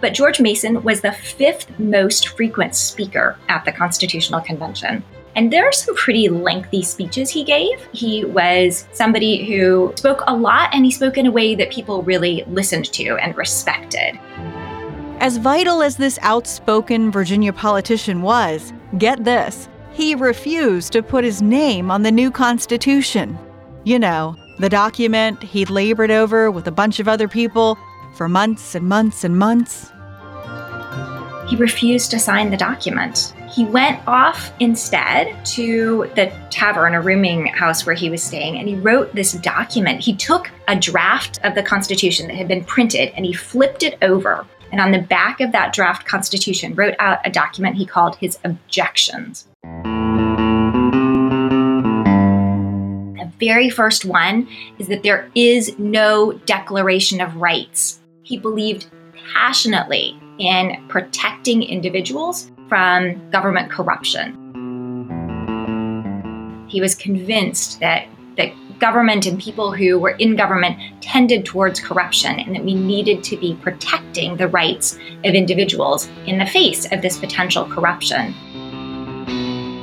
But George Mason was the fifth most frequent speaker at the Constitutional Convention. And there are some pretty lengthy speeches he gave. He was somebody who spoke a lot and he spoke in a way that people really listened to and respected. As vital as this outspoken Virginia politician was, get this he refused to put his name on the new Constitution. You know, the document he'd labored over with a bunch of other people for months and months and months. He refused to sign the document. He went off instead to the tavern, a rooming house where he was staying, and he wrote this document. He took a draft of the Constitution that had been printed and he flipped it over. And on the back of that draft Constitution, wrote out a document he called his objections. The very first one is that there is no Declaration of Rights. He believed passionately in protecting individuals from government corruption. He was convinced that that government and people who were in government tended towards corruption and that we needed to be protecting the rights of individuals in the face of this potential corruption.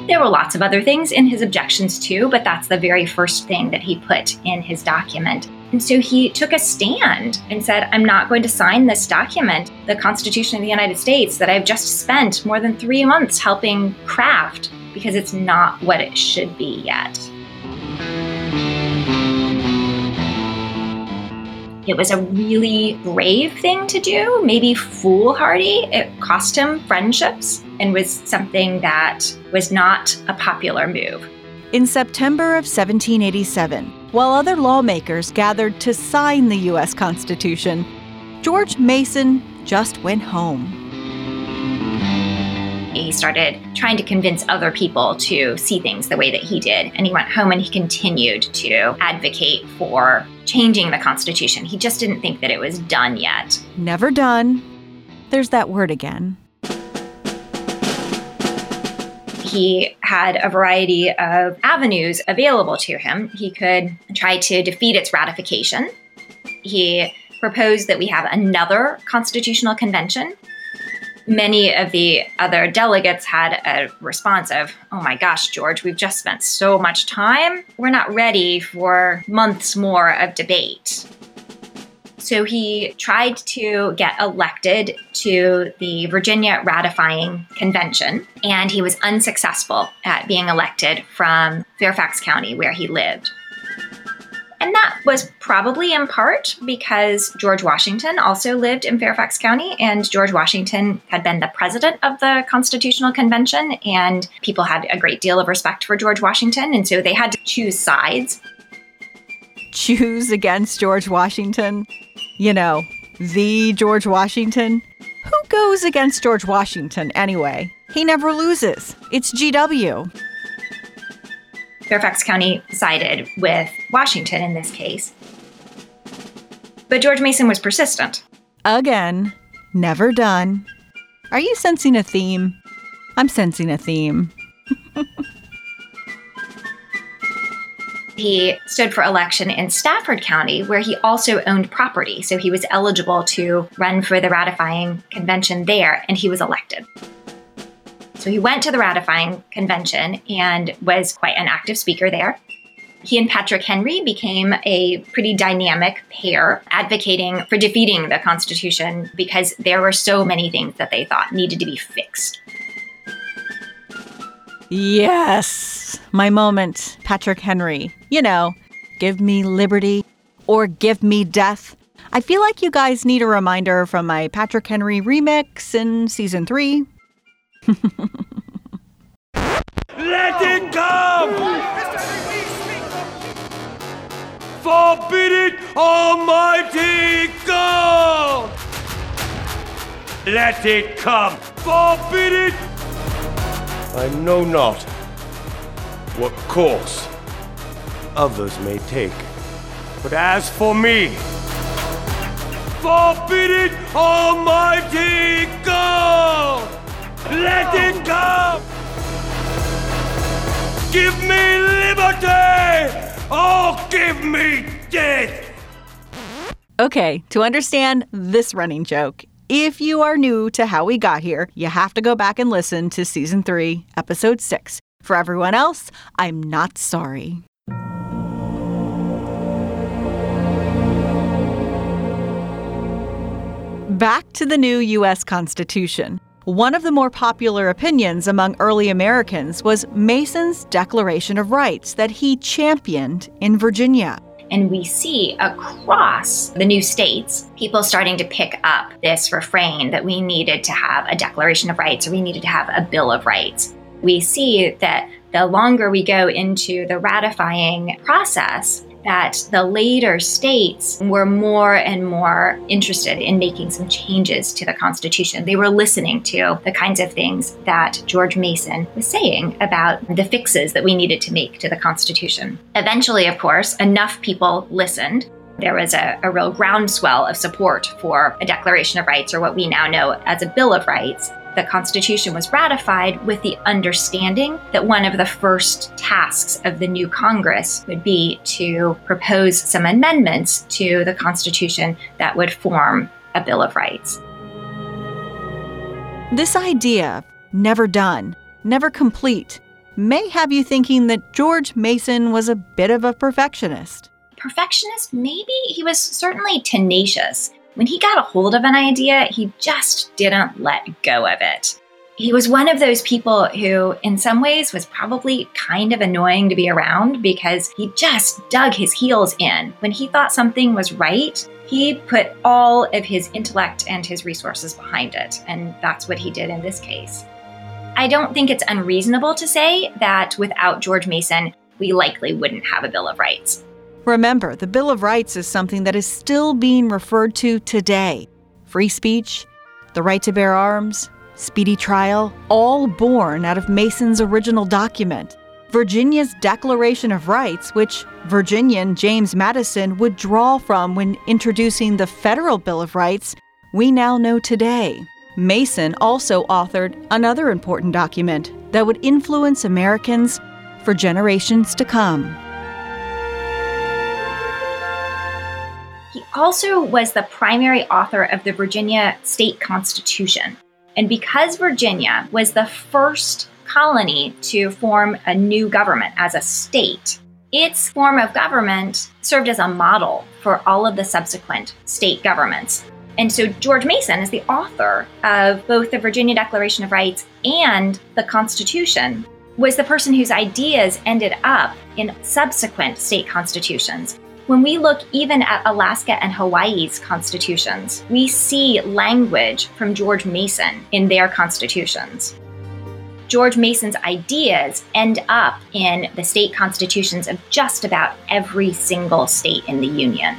There were lots of other things in his objections too, but that's the very first thing that he put in his document. And so he took a stand and said, I'm not going to sign this document, the Constitution of the United States, that I've just spent more than three months helping craft, because it's not what it should be yet. It was a really brave thing to do, maybe foolhardy. It cost him friendships and was something that was not a popular move. In September of 1787, while other lawmakers gathered to sign the U.S. Constitution, George Mason just went home. He started trying to convince other people to see things the way that he did. And he went home and he continued to advocate for changing the Constitution. He just didn't think that it was done yet. Never done. There's that word again. He had a variety of avenues available to him. He could try to defeat its ratification. He proposed that we have another constitutional convention many of the other delegates had a response of, oh my gosh, George, we've just spent so much time. We're not ready for months more of debate. So he tried to get elected to the Virginia Ratifying Convention, and he was unsuccessful at being elected from Fairfax County, where he lived. And that was probably in part because George Washington also lived in Fairfax County, and George Washington had been the president of the Constitutional Convention, and people had a great deal of respect for George Washington, and so they had to choose sides. Choose against George Washington? You know, the George Washington? Who goes against George Washington anyway? He never loses. It's GW. Fairfax County sided with Washington in this case. But George Mason was persistent. Again, never done. Are you sensing a theme? I'm sensing a theme. he stood for election in Stafford County, where he also owned property. So he was eligible to run for the ratifying convention there, and he was elected. So he went to the ratifying convention and was quite an active speaker there. He and Patrick Henry became a pretty dynamic pair, advocating for defeating the Constitution because there were so many things that they thought needed to be fixed. Yes, my moment, Patrick Henry. You know, give me liberty or give me death. I feel like you guys need a reminder from my Patrick Henry remix in season three. Let it come! Forbid it, Almighty God! Let it come! Forbid it! I know not what course others may take, but as for me, forbid it, Almighty God! Let it come! Give me liberty! Oh, give me death! Okay, to understand this running joke, if you are new to how we got here, you have to go back and listen to season 3, episode 6. For everyone else, I'm not sorry. Back to the new U.S. Constitution. One of the more popular opinions among early Americans was Mason's Declaration of Rights that he championed in Virginia. And we see across the new states people starting to pick up this refrain that we needed to have a Declaration of Rights or we needed to have a Bill of Rights. We see that the longer we go into the ratifying process, that the later states were more and more interested in making some changes to the Constitution. They were listening to the kinds of things that George Mason was saying about the fixes that we needed to make to the Constitution. Eventually, of course, enough people listened there was a, a, real groundswell of support for a Declaration of Rights, or what we now know as a Bill of Rights the Constitution was ratified with the understanding that one of the first tasks of the new Congress would be to propose some amendments to the Constitution that would form a Bill of Rights. This idea, never done, never complete, may have you thinking that George Mason was a bit of a perfectionist. Perfectionist? Maybe. He was certainly tenacious. When he got a hold of an idea, he just didn't let go of it. He was one of those people who, in some ways, was probably kind of annoying to be around because he just dug his heels in. When he thought something was right, he put all of his intellect and his resources behind it. And that's what he did in this case. I don't think it's unreasonable to say that without George Mason, we likely wouldn't have a Bill of Rights. Remember, the Bill of Rights is something that is still being referred to today. Free speech, the right to bear arms, speedy trial, all born out of Mason's original document. Virginia's Declaration of Rights, which Virginian James Madison would draw from when introducing the Federal Bill of Rights, we now know today. Mason also authored another important document that would influence Americans for generations to come. Also was the primary author of the Virginia State Constitution. And because Virginia was the first colony to form a new government as a state, its form of government served as a model for all of the subsequent state governments. And so George Mason is the author of both the Virginia Declaration of Rights and the Constitution was the person whose ideas ended up in subsequent state constitutions. When we look even at Alaska and Hawaii's constitutions, we see language from George Mason in their constitutions. George Mason's ideas end up in the state constitutions of just about every single state in the Union.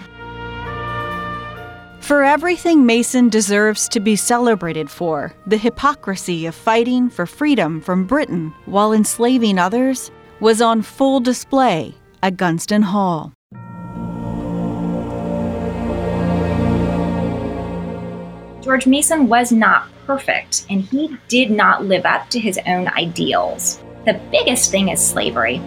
For everything Mason deserves to be celebrated for, the hypocrisy of fighting for freedom from Britain while enslaving others was on full display at Gunston Hall. George Mason was not perfect, and he did not live up to his own ideals. The biggest thing is slavery.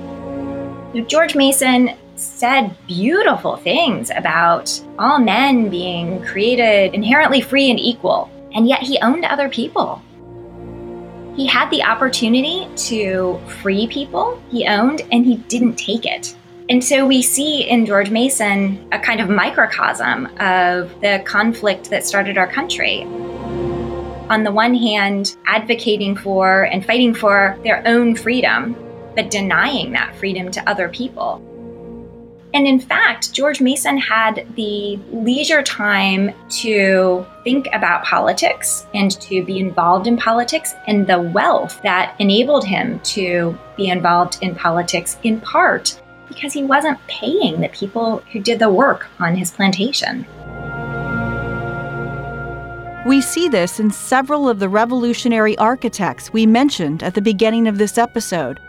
George Mason said beautiful things about all men being created inherently free and equal, and yet he owned other people. He had the opportunity to free people he owned, and he didn't take it. And so we see in George Mason a kind of microcosm of the conflict that started our country. On the one hand, advocating for and fighting for their own freedom, but denying that freedom to other people. And in fact, George Mason had the leisure time to think about politics and to be involved in politics and the wealth that enabled him to be involved in politics in part because he wasn't paying the people who did the work on his plantation. We see this in several of the revolutionary architects we mentioned at the beginning of this episode.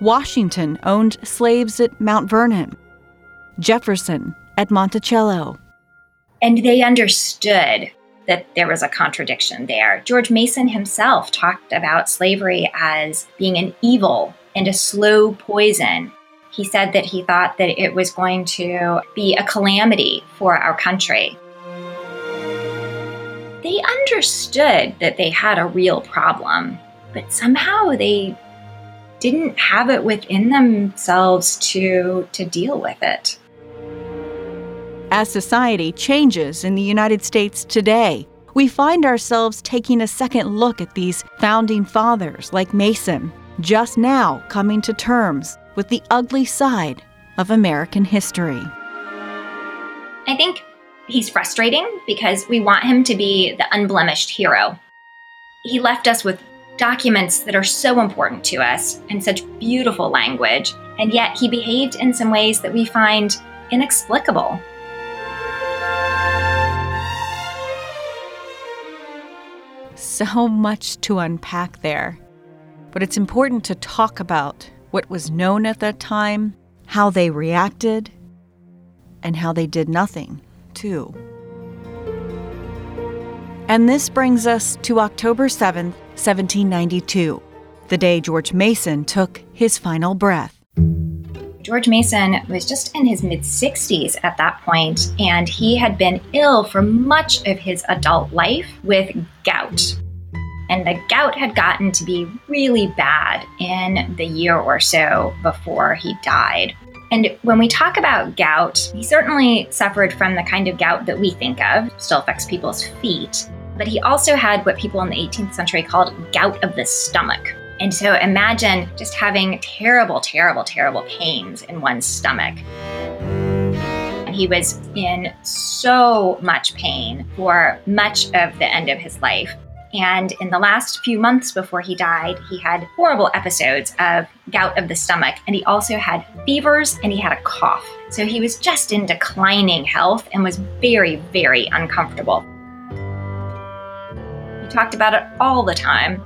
Washington owned slaves at Mount Vernon, Jefferson at Monticello. And they understood that there was a contradiction there. George Mason himself talked about slavery as being an evil and a slow poison he said that he thought that it was going to be a calamity for our country. They understood that they had a real problem, but somehow they didn't have it within themselves to, to deal with it. As society changes in the United States today, we find ourselves taking a second look at these founding fathers like Mason, just now coming to terms with the ugly side of American history. I think he's frustrating because we want him to be the unblemished hero. He left us with documents that are so important to us and such beautiful language, and yet he behaved in some ways that we find inexplicable. So much to unpack there. But it's important to talk about what was known at that time, how they reacted, and how they did nothing, too. And this brings us to October 7th, 1792, the day George Mason took his final breath. George Mason was just in his mid 60s at that point, and he had been ill for much of his adult life with gout. And the gout had gotten to be really bad in the year or so before he died. And when we talk about gout, he certainly suffered from the kind of gout that we think of, still affects people's feet. But he also had what people in the 18th century called gout of the stomach. And so imagine just having terrible, terrible, terrible pains in one's stomach. And he was in so much pain for much of the end of his life. And in the last few months before he died, he had horrible episodes of gout of the stomach, and he also had fevers and he had a cough. So he was just in declining health and was very, very uncomfortable. He talked about it all the time,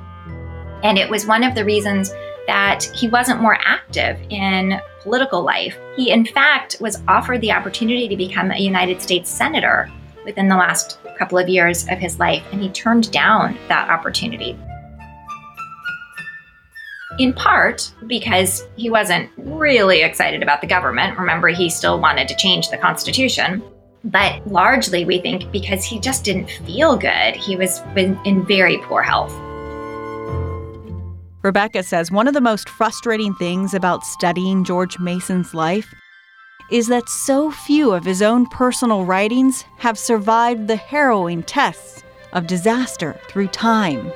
and it was one of the reasons that he wasn't more active in political life. He, in fact, was offered the opportunity to become a United States Senator within the last couple of years of his life, and he turned down that opportunity. In part because he wasn't really excited about the government. Remember, he still wanted to change the Constitution. But largely, we think because he just didn't feel good. He was in very poor health. Rebecca says one of the most frustrating things about studying George Mason's life is that so few of his own personal writings have survived the harrowing tests of disaster through time.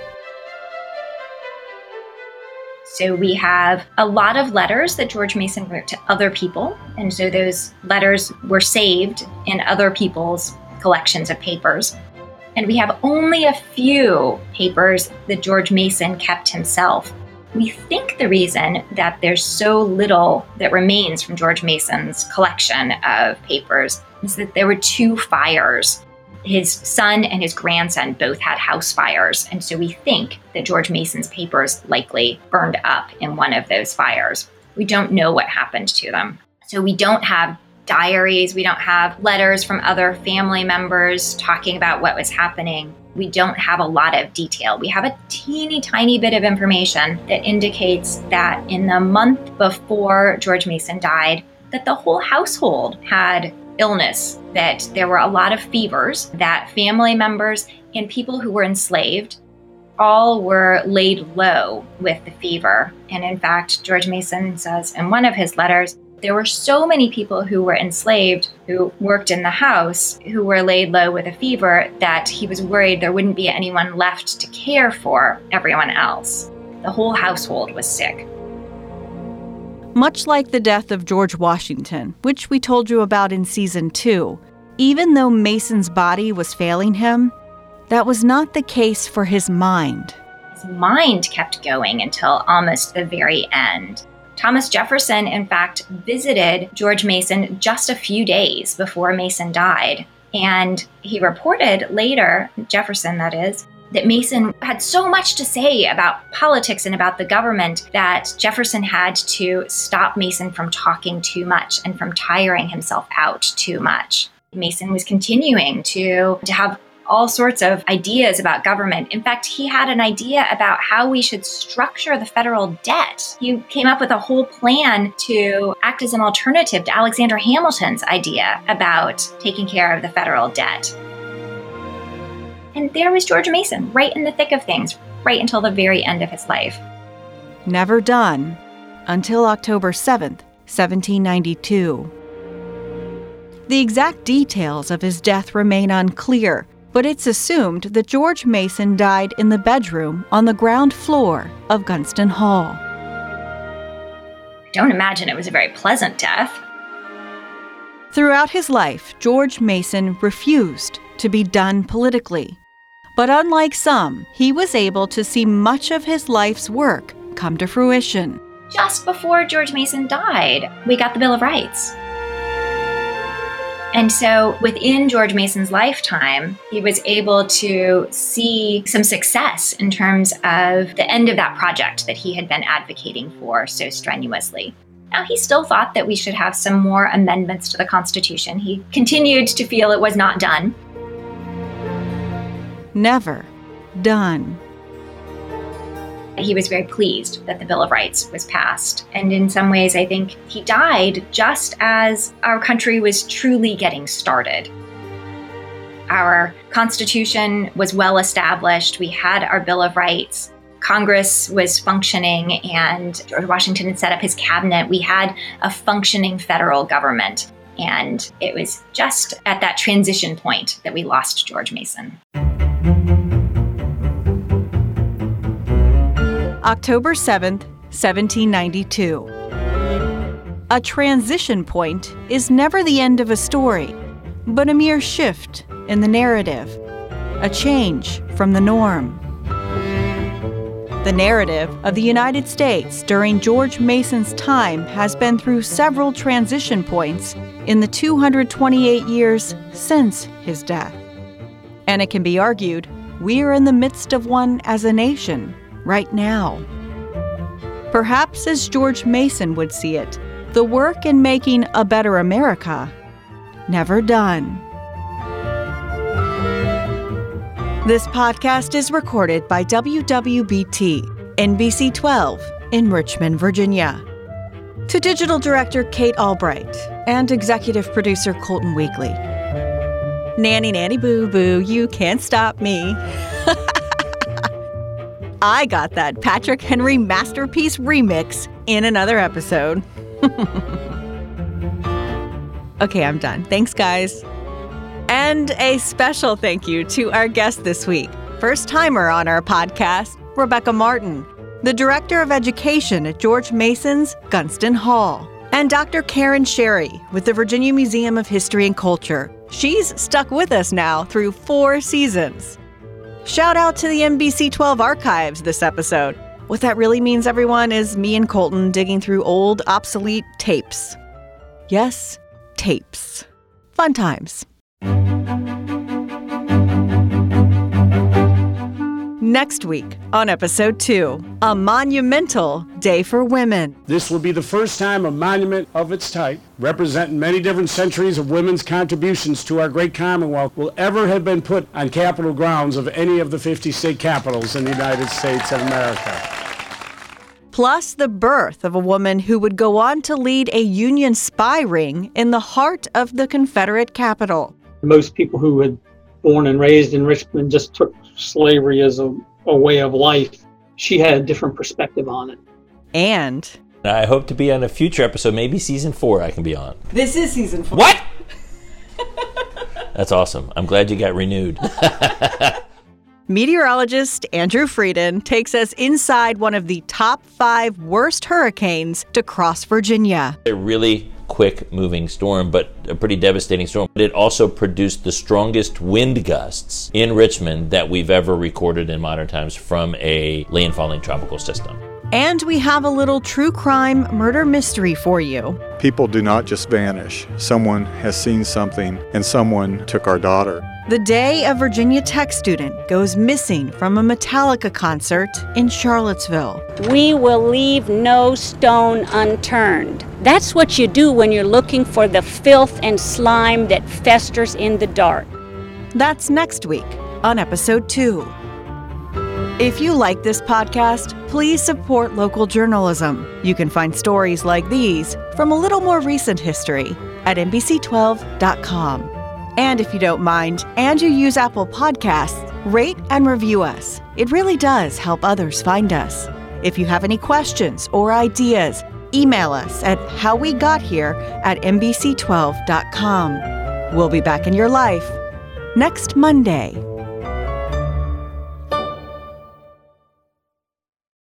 So we have a lot of letters that George Mason wrote to other people, and so those letters were saved in other people's collections of papers. And we have only a few papers that George Mason kept himself. We think the reason that there's so little that remains from George Mason's collection of papers is that there were two fires. His son and his grandson both had house fires, and so we think that George Mason's papers likely burned up in one of those fires. We don't know what happened to them. So we don't have diaries, we don't have letters from other family members talking about what was happening we don't have a lot of detail. We have a teeny tiny bit of information that indicates that in the month before George Mason died, that the whole household had illness, that there were a lot of fevers, that family members and people who were enslaved all were laid low with the fever. And in fact, George Mason says in one of his letters there were so many people who were enslaved, who worked in the house, who were laid low with a fever that he was worried there wouldn't be anyone left to care for everyone else. The whole household was sick. Much like the death of George Washington, which we told you about in season two, even though Mason's body was failing him, that was not the case for his mind. His mind kept going until almost the very end. Thomas Jefferson, in fact, visited George Mason just a few days before Mason died. And he reported later, Jefferson that is, that Mason had so much to say about politics and about the government that Jefferson had to stop Mason from talking too much and from tiring himself out too much. Mason was continuing to, to have all sorts of ideas about government. In fact, he had an idea about how we should structure the federal debt. He came up with a whole plan to act as an alternative to Alexander Hamilton's idea about taking care of the federal debt. And there was George Mason, right in the thick of things, right until the very end of his life. Never done until October 7th, 1792. The exact details of his death remain unclear, but it's assumed that George Mason died in the bedroom on the ground floor of Gunston Hall. I don't imagine it was a very pleasant death. Throughout his life, George Mason refused to be done politically. But unlike some, he was able to see much of his life's work come to fruition. Just before George Mason died, we got the Bill of Rights. And so within George Mason's lifetime, he was able to see some success in terms of the end of that project that he had been advocating for so strenuously. Now, he still thought that we should have some more amendments to the Constitution. He continued to feel it was not done. Never done he was very pleased that the Bill of Rights was passed. And in some ways, I think he died just as our country was truly getting started. Our Constitution was well established, we had our Bill of Rights. Congress was functioning, and George Washington had set up his cabinet. We had a functioning federal government. And it was just at that transition point that we lost George Mason. October 7th, 1792. A transition point is never the end of a story, but a mere shift in the narrative, a change from the norm. The narrative of the United States during George Mason's time has been through several transition points in the 228 years since his death. And it can be argued we are in the midst of one as a nation right now. Perhaps as George Mason would see it, the work in making a better America never done. This podcast is recorded by WWBT NBC 12 in Richmond, Virginia. To digital director Kate Albright and executive producer Colton Weekly. Nanny, nanny, boo boo, you can't stop me. I got that Patrick Henry masterpiece remix in another episode. okay, I'm done. Thanks, guys. And a special thank you to our guest this week, first timer on our podcast, Rebecca Martin, the Director of Education at George Mason's Gunston Hall, and Dr. Karen Sherry with the Virginia Museum of History and Culture. She's stuck with us now through four seasons. Shout out to the NBC 12 archives this episode. What that really means, everyone, is me and Colton digging through old, obsolete tapes. Yes, tapes. Fun times. Next week on episode two, a monumental day for women. This will be the first time a monument of its type, representing many different centuries of women's contributions to our great Commonwealth, will ever have been put on Capitol grounds of any of the 50 state capitals in the United States of America. Plus, the birth of a woman who would go on to lead a Union spy ring in the heart of the Confederate capital. Most people who had born and raised in Richmond just took slavery as a, a way of life. She had a different perspective on it. And I hope to be on a future episode, maybe season four I can be on. this is season four. What? That's awesome. I'm glad you got renewed. Meteorologist Andrew Freiden takes us inside one of the top five worst hurricanes to cross Virginia. a really quick moving storm, but a pretty devastating storm. But it also produced the strongest wind gusts in Richmond that we've ever recorded in modern times from a landfalling tropical system. And we have a little true crime murder mystery for you. People do not just vanish. Someone has seen something, and someone took our daughter. The day a Virginia Tech student goes missing from a Metallica concert in Charlottesville. We will leave no stone unturned. That's what you do when you're looking for the filth and slime that festers in the dark. That's next week on episode two. If you like this podcast, please support local journalism. You can find stories like these from a little more recent history at NBC12.com. And if you don't mind, and you use Apple Podcasts, rate and review us. It really does help others find us. If you have any questions or ideas, email us at howwegothere at NBC12.com. We'll be back in your life next Monday.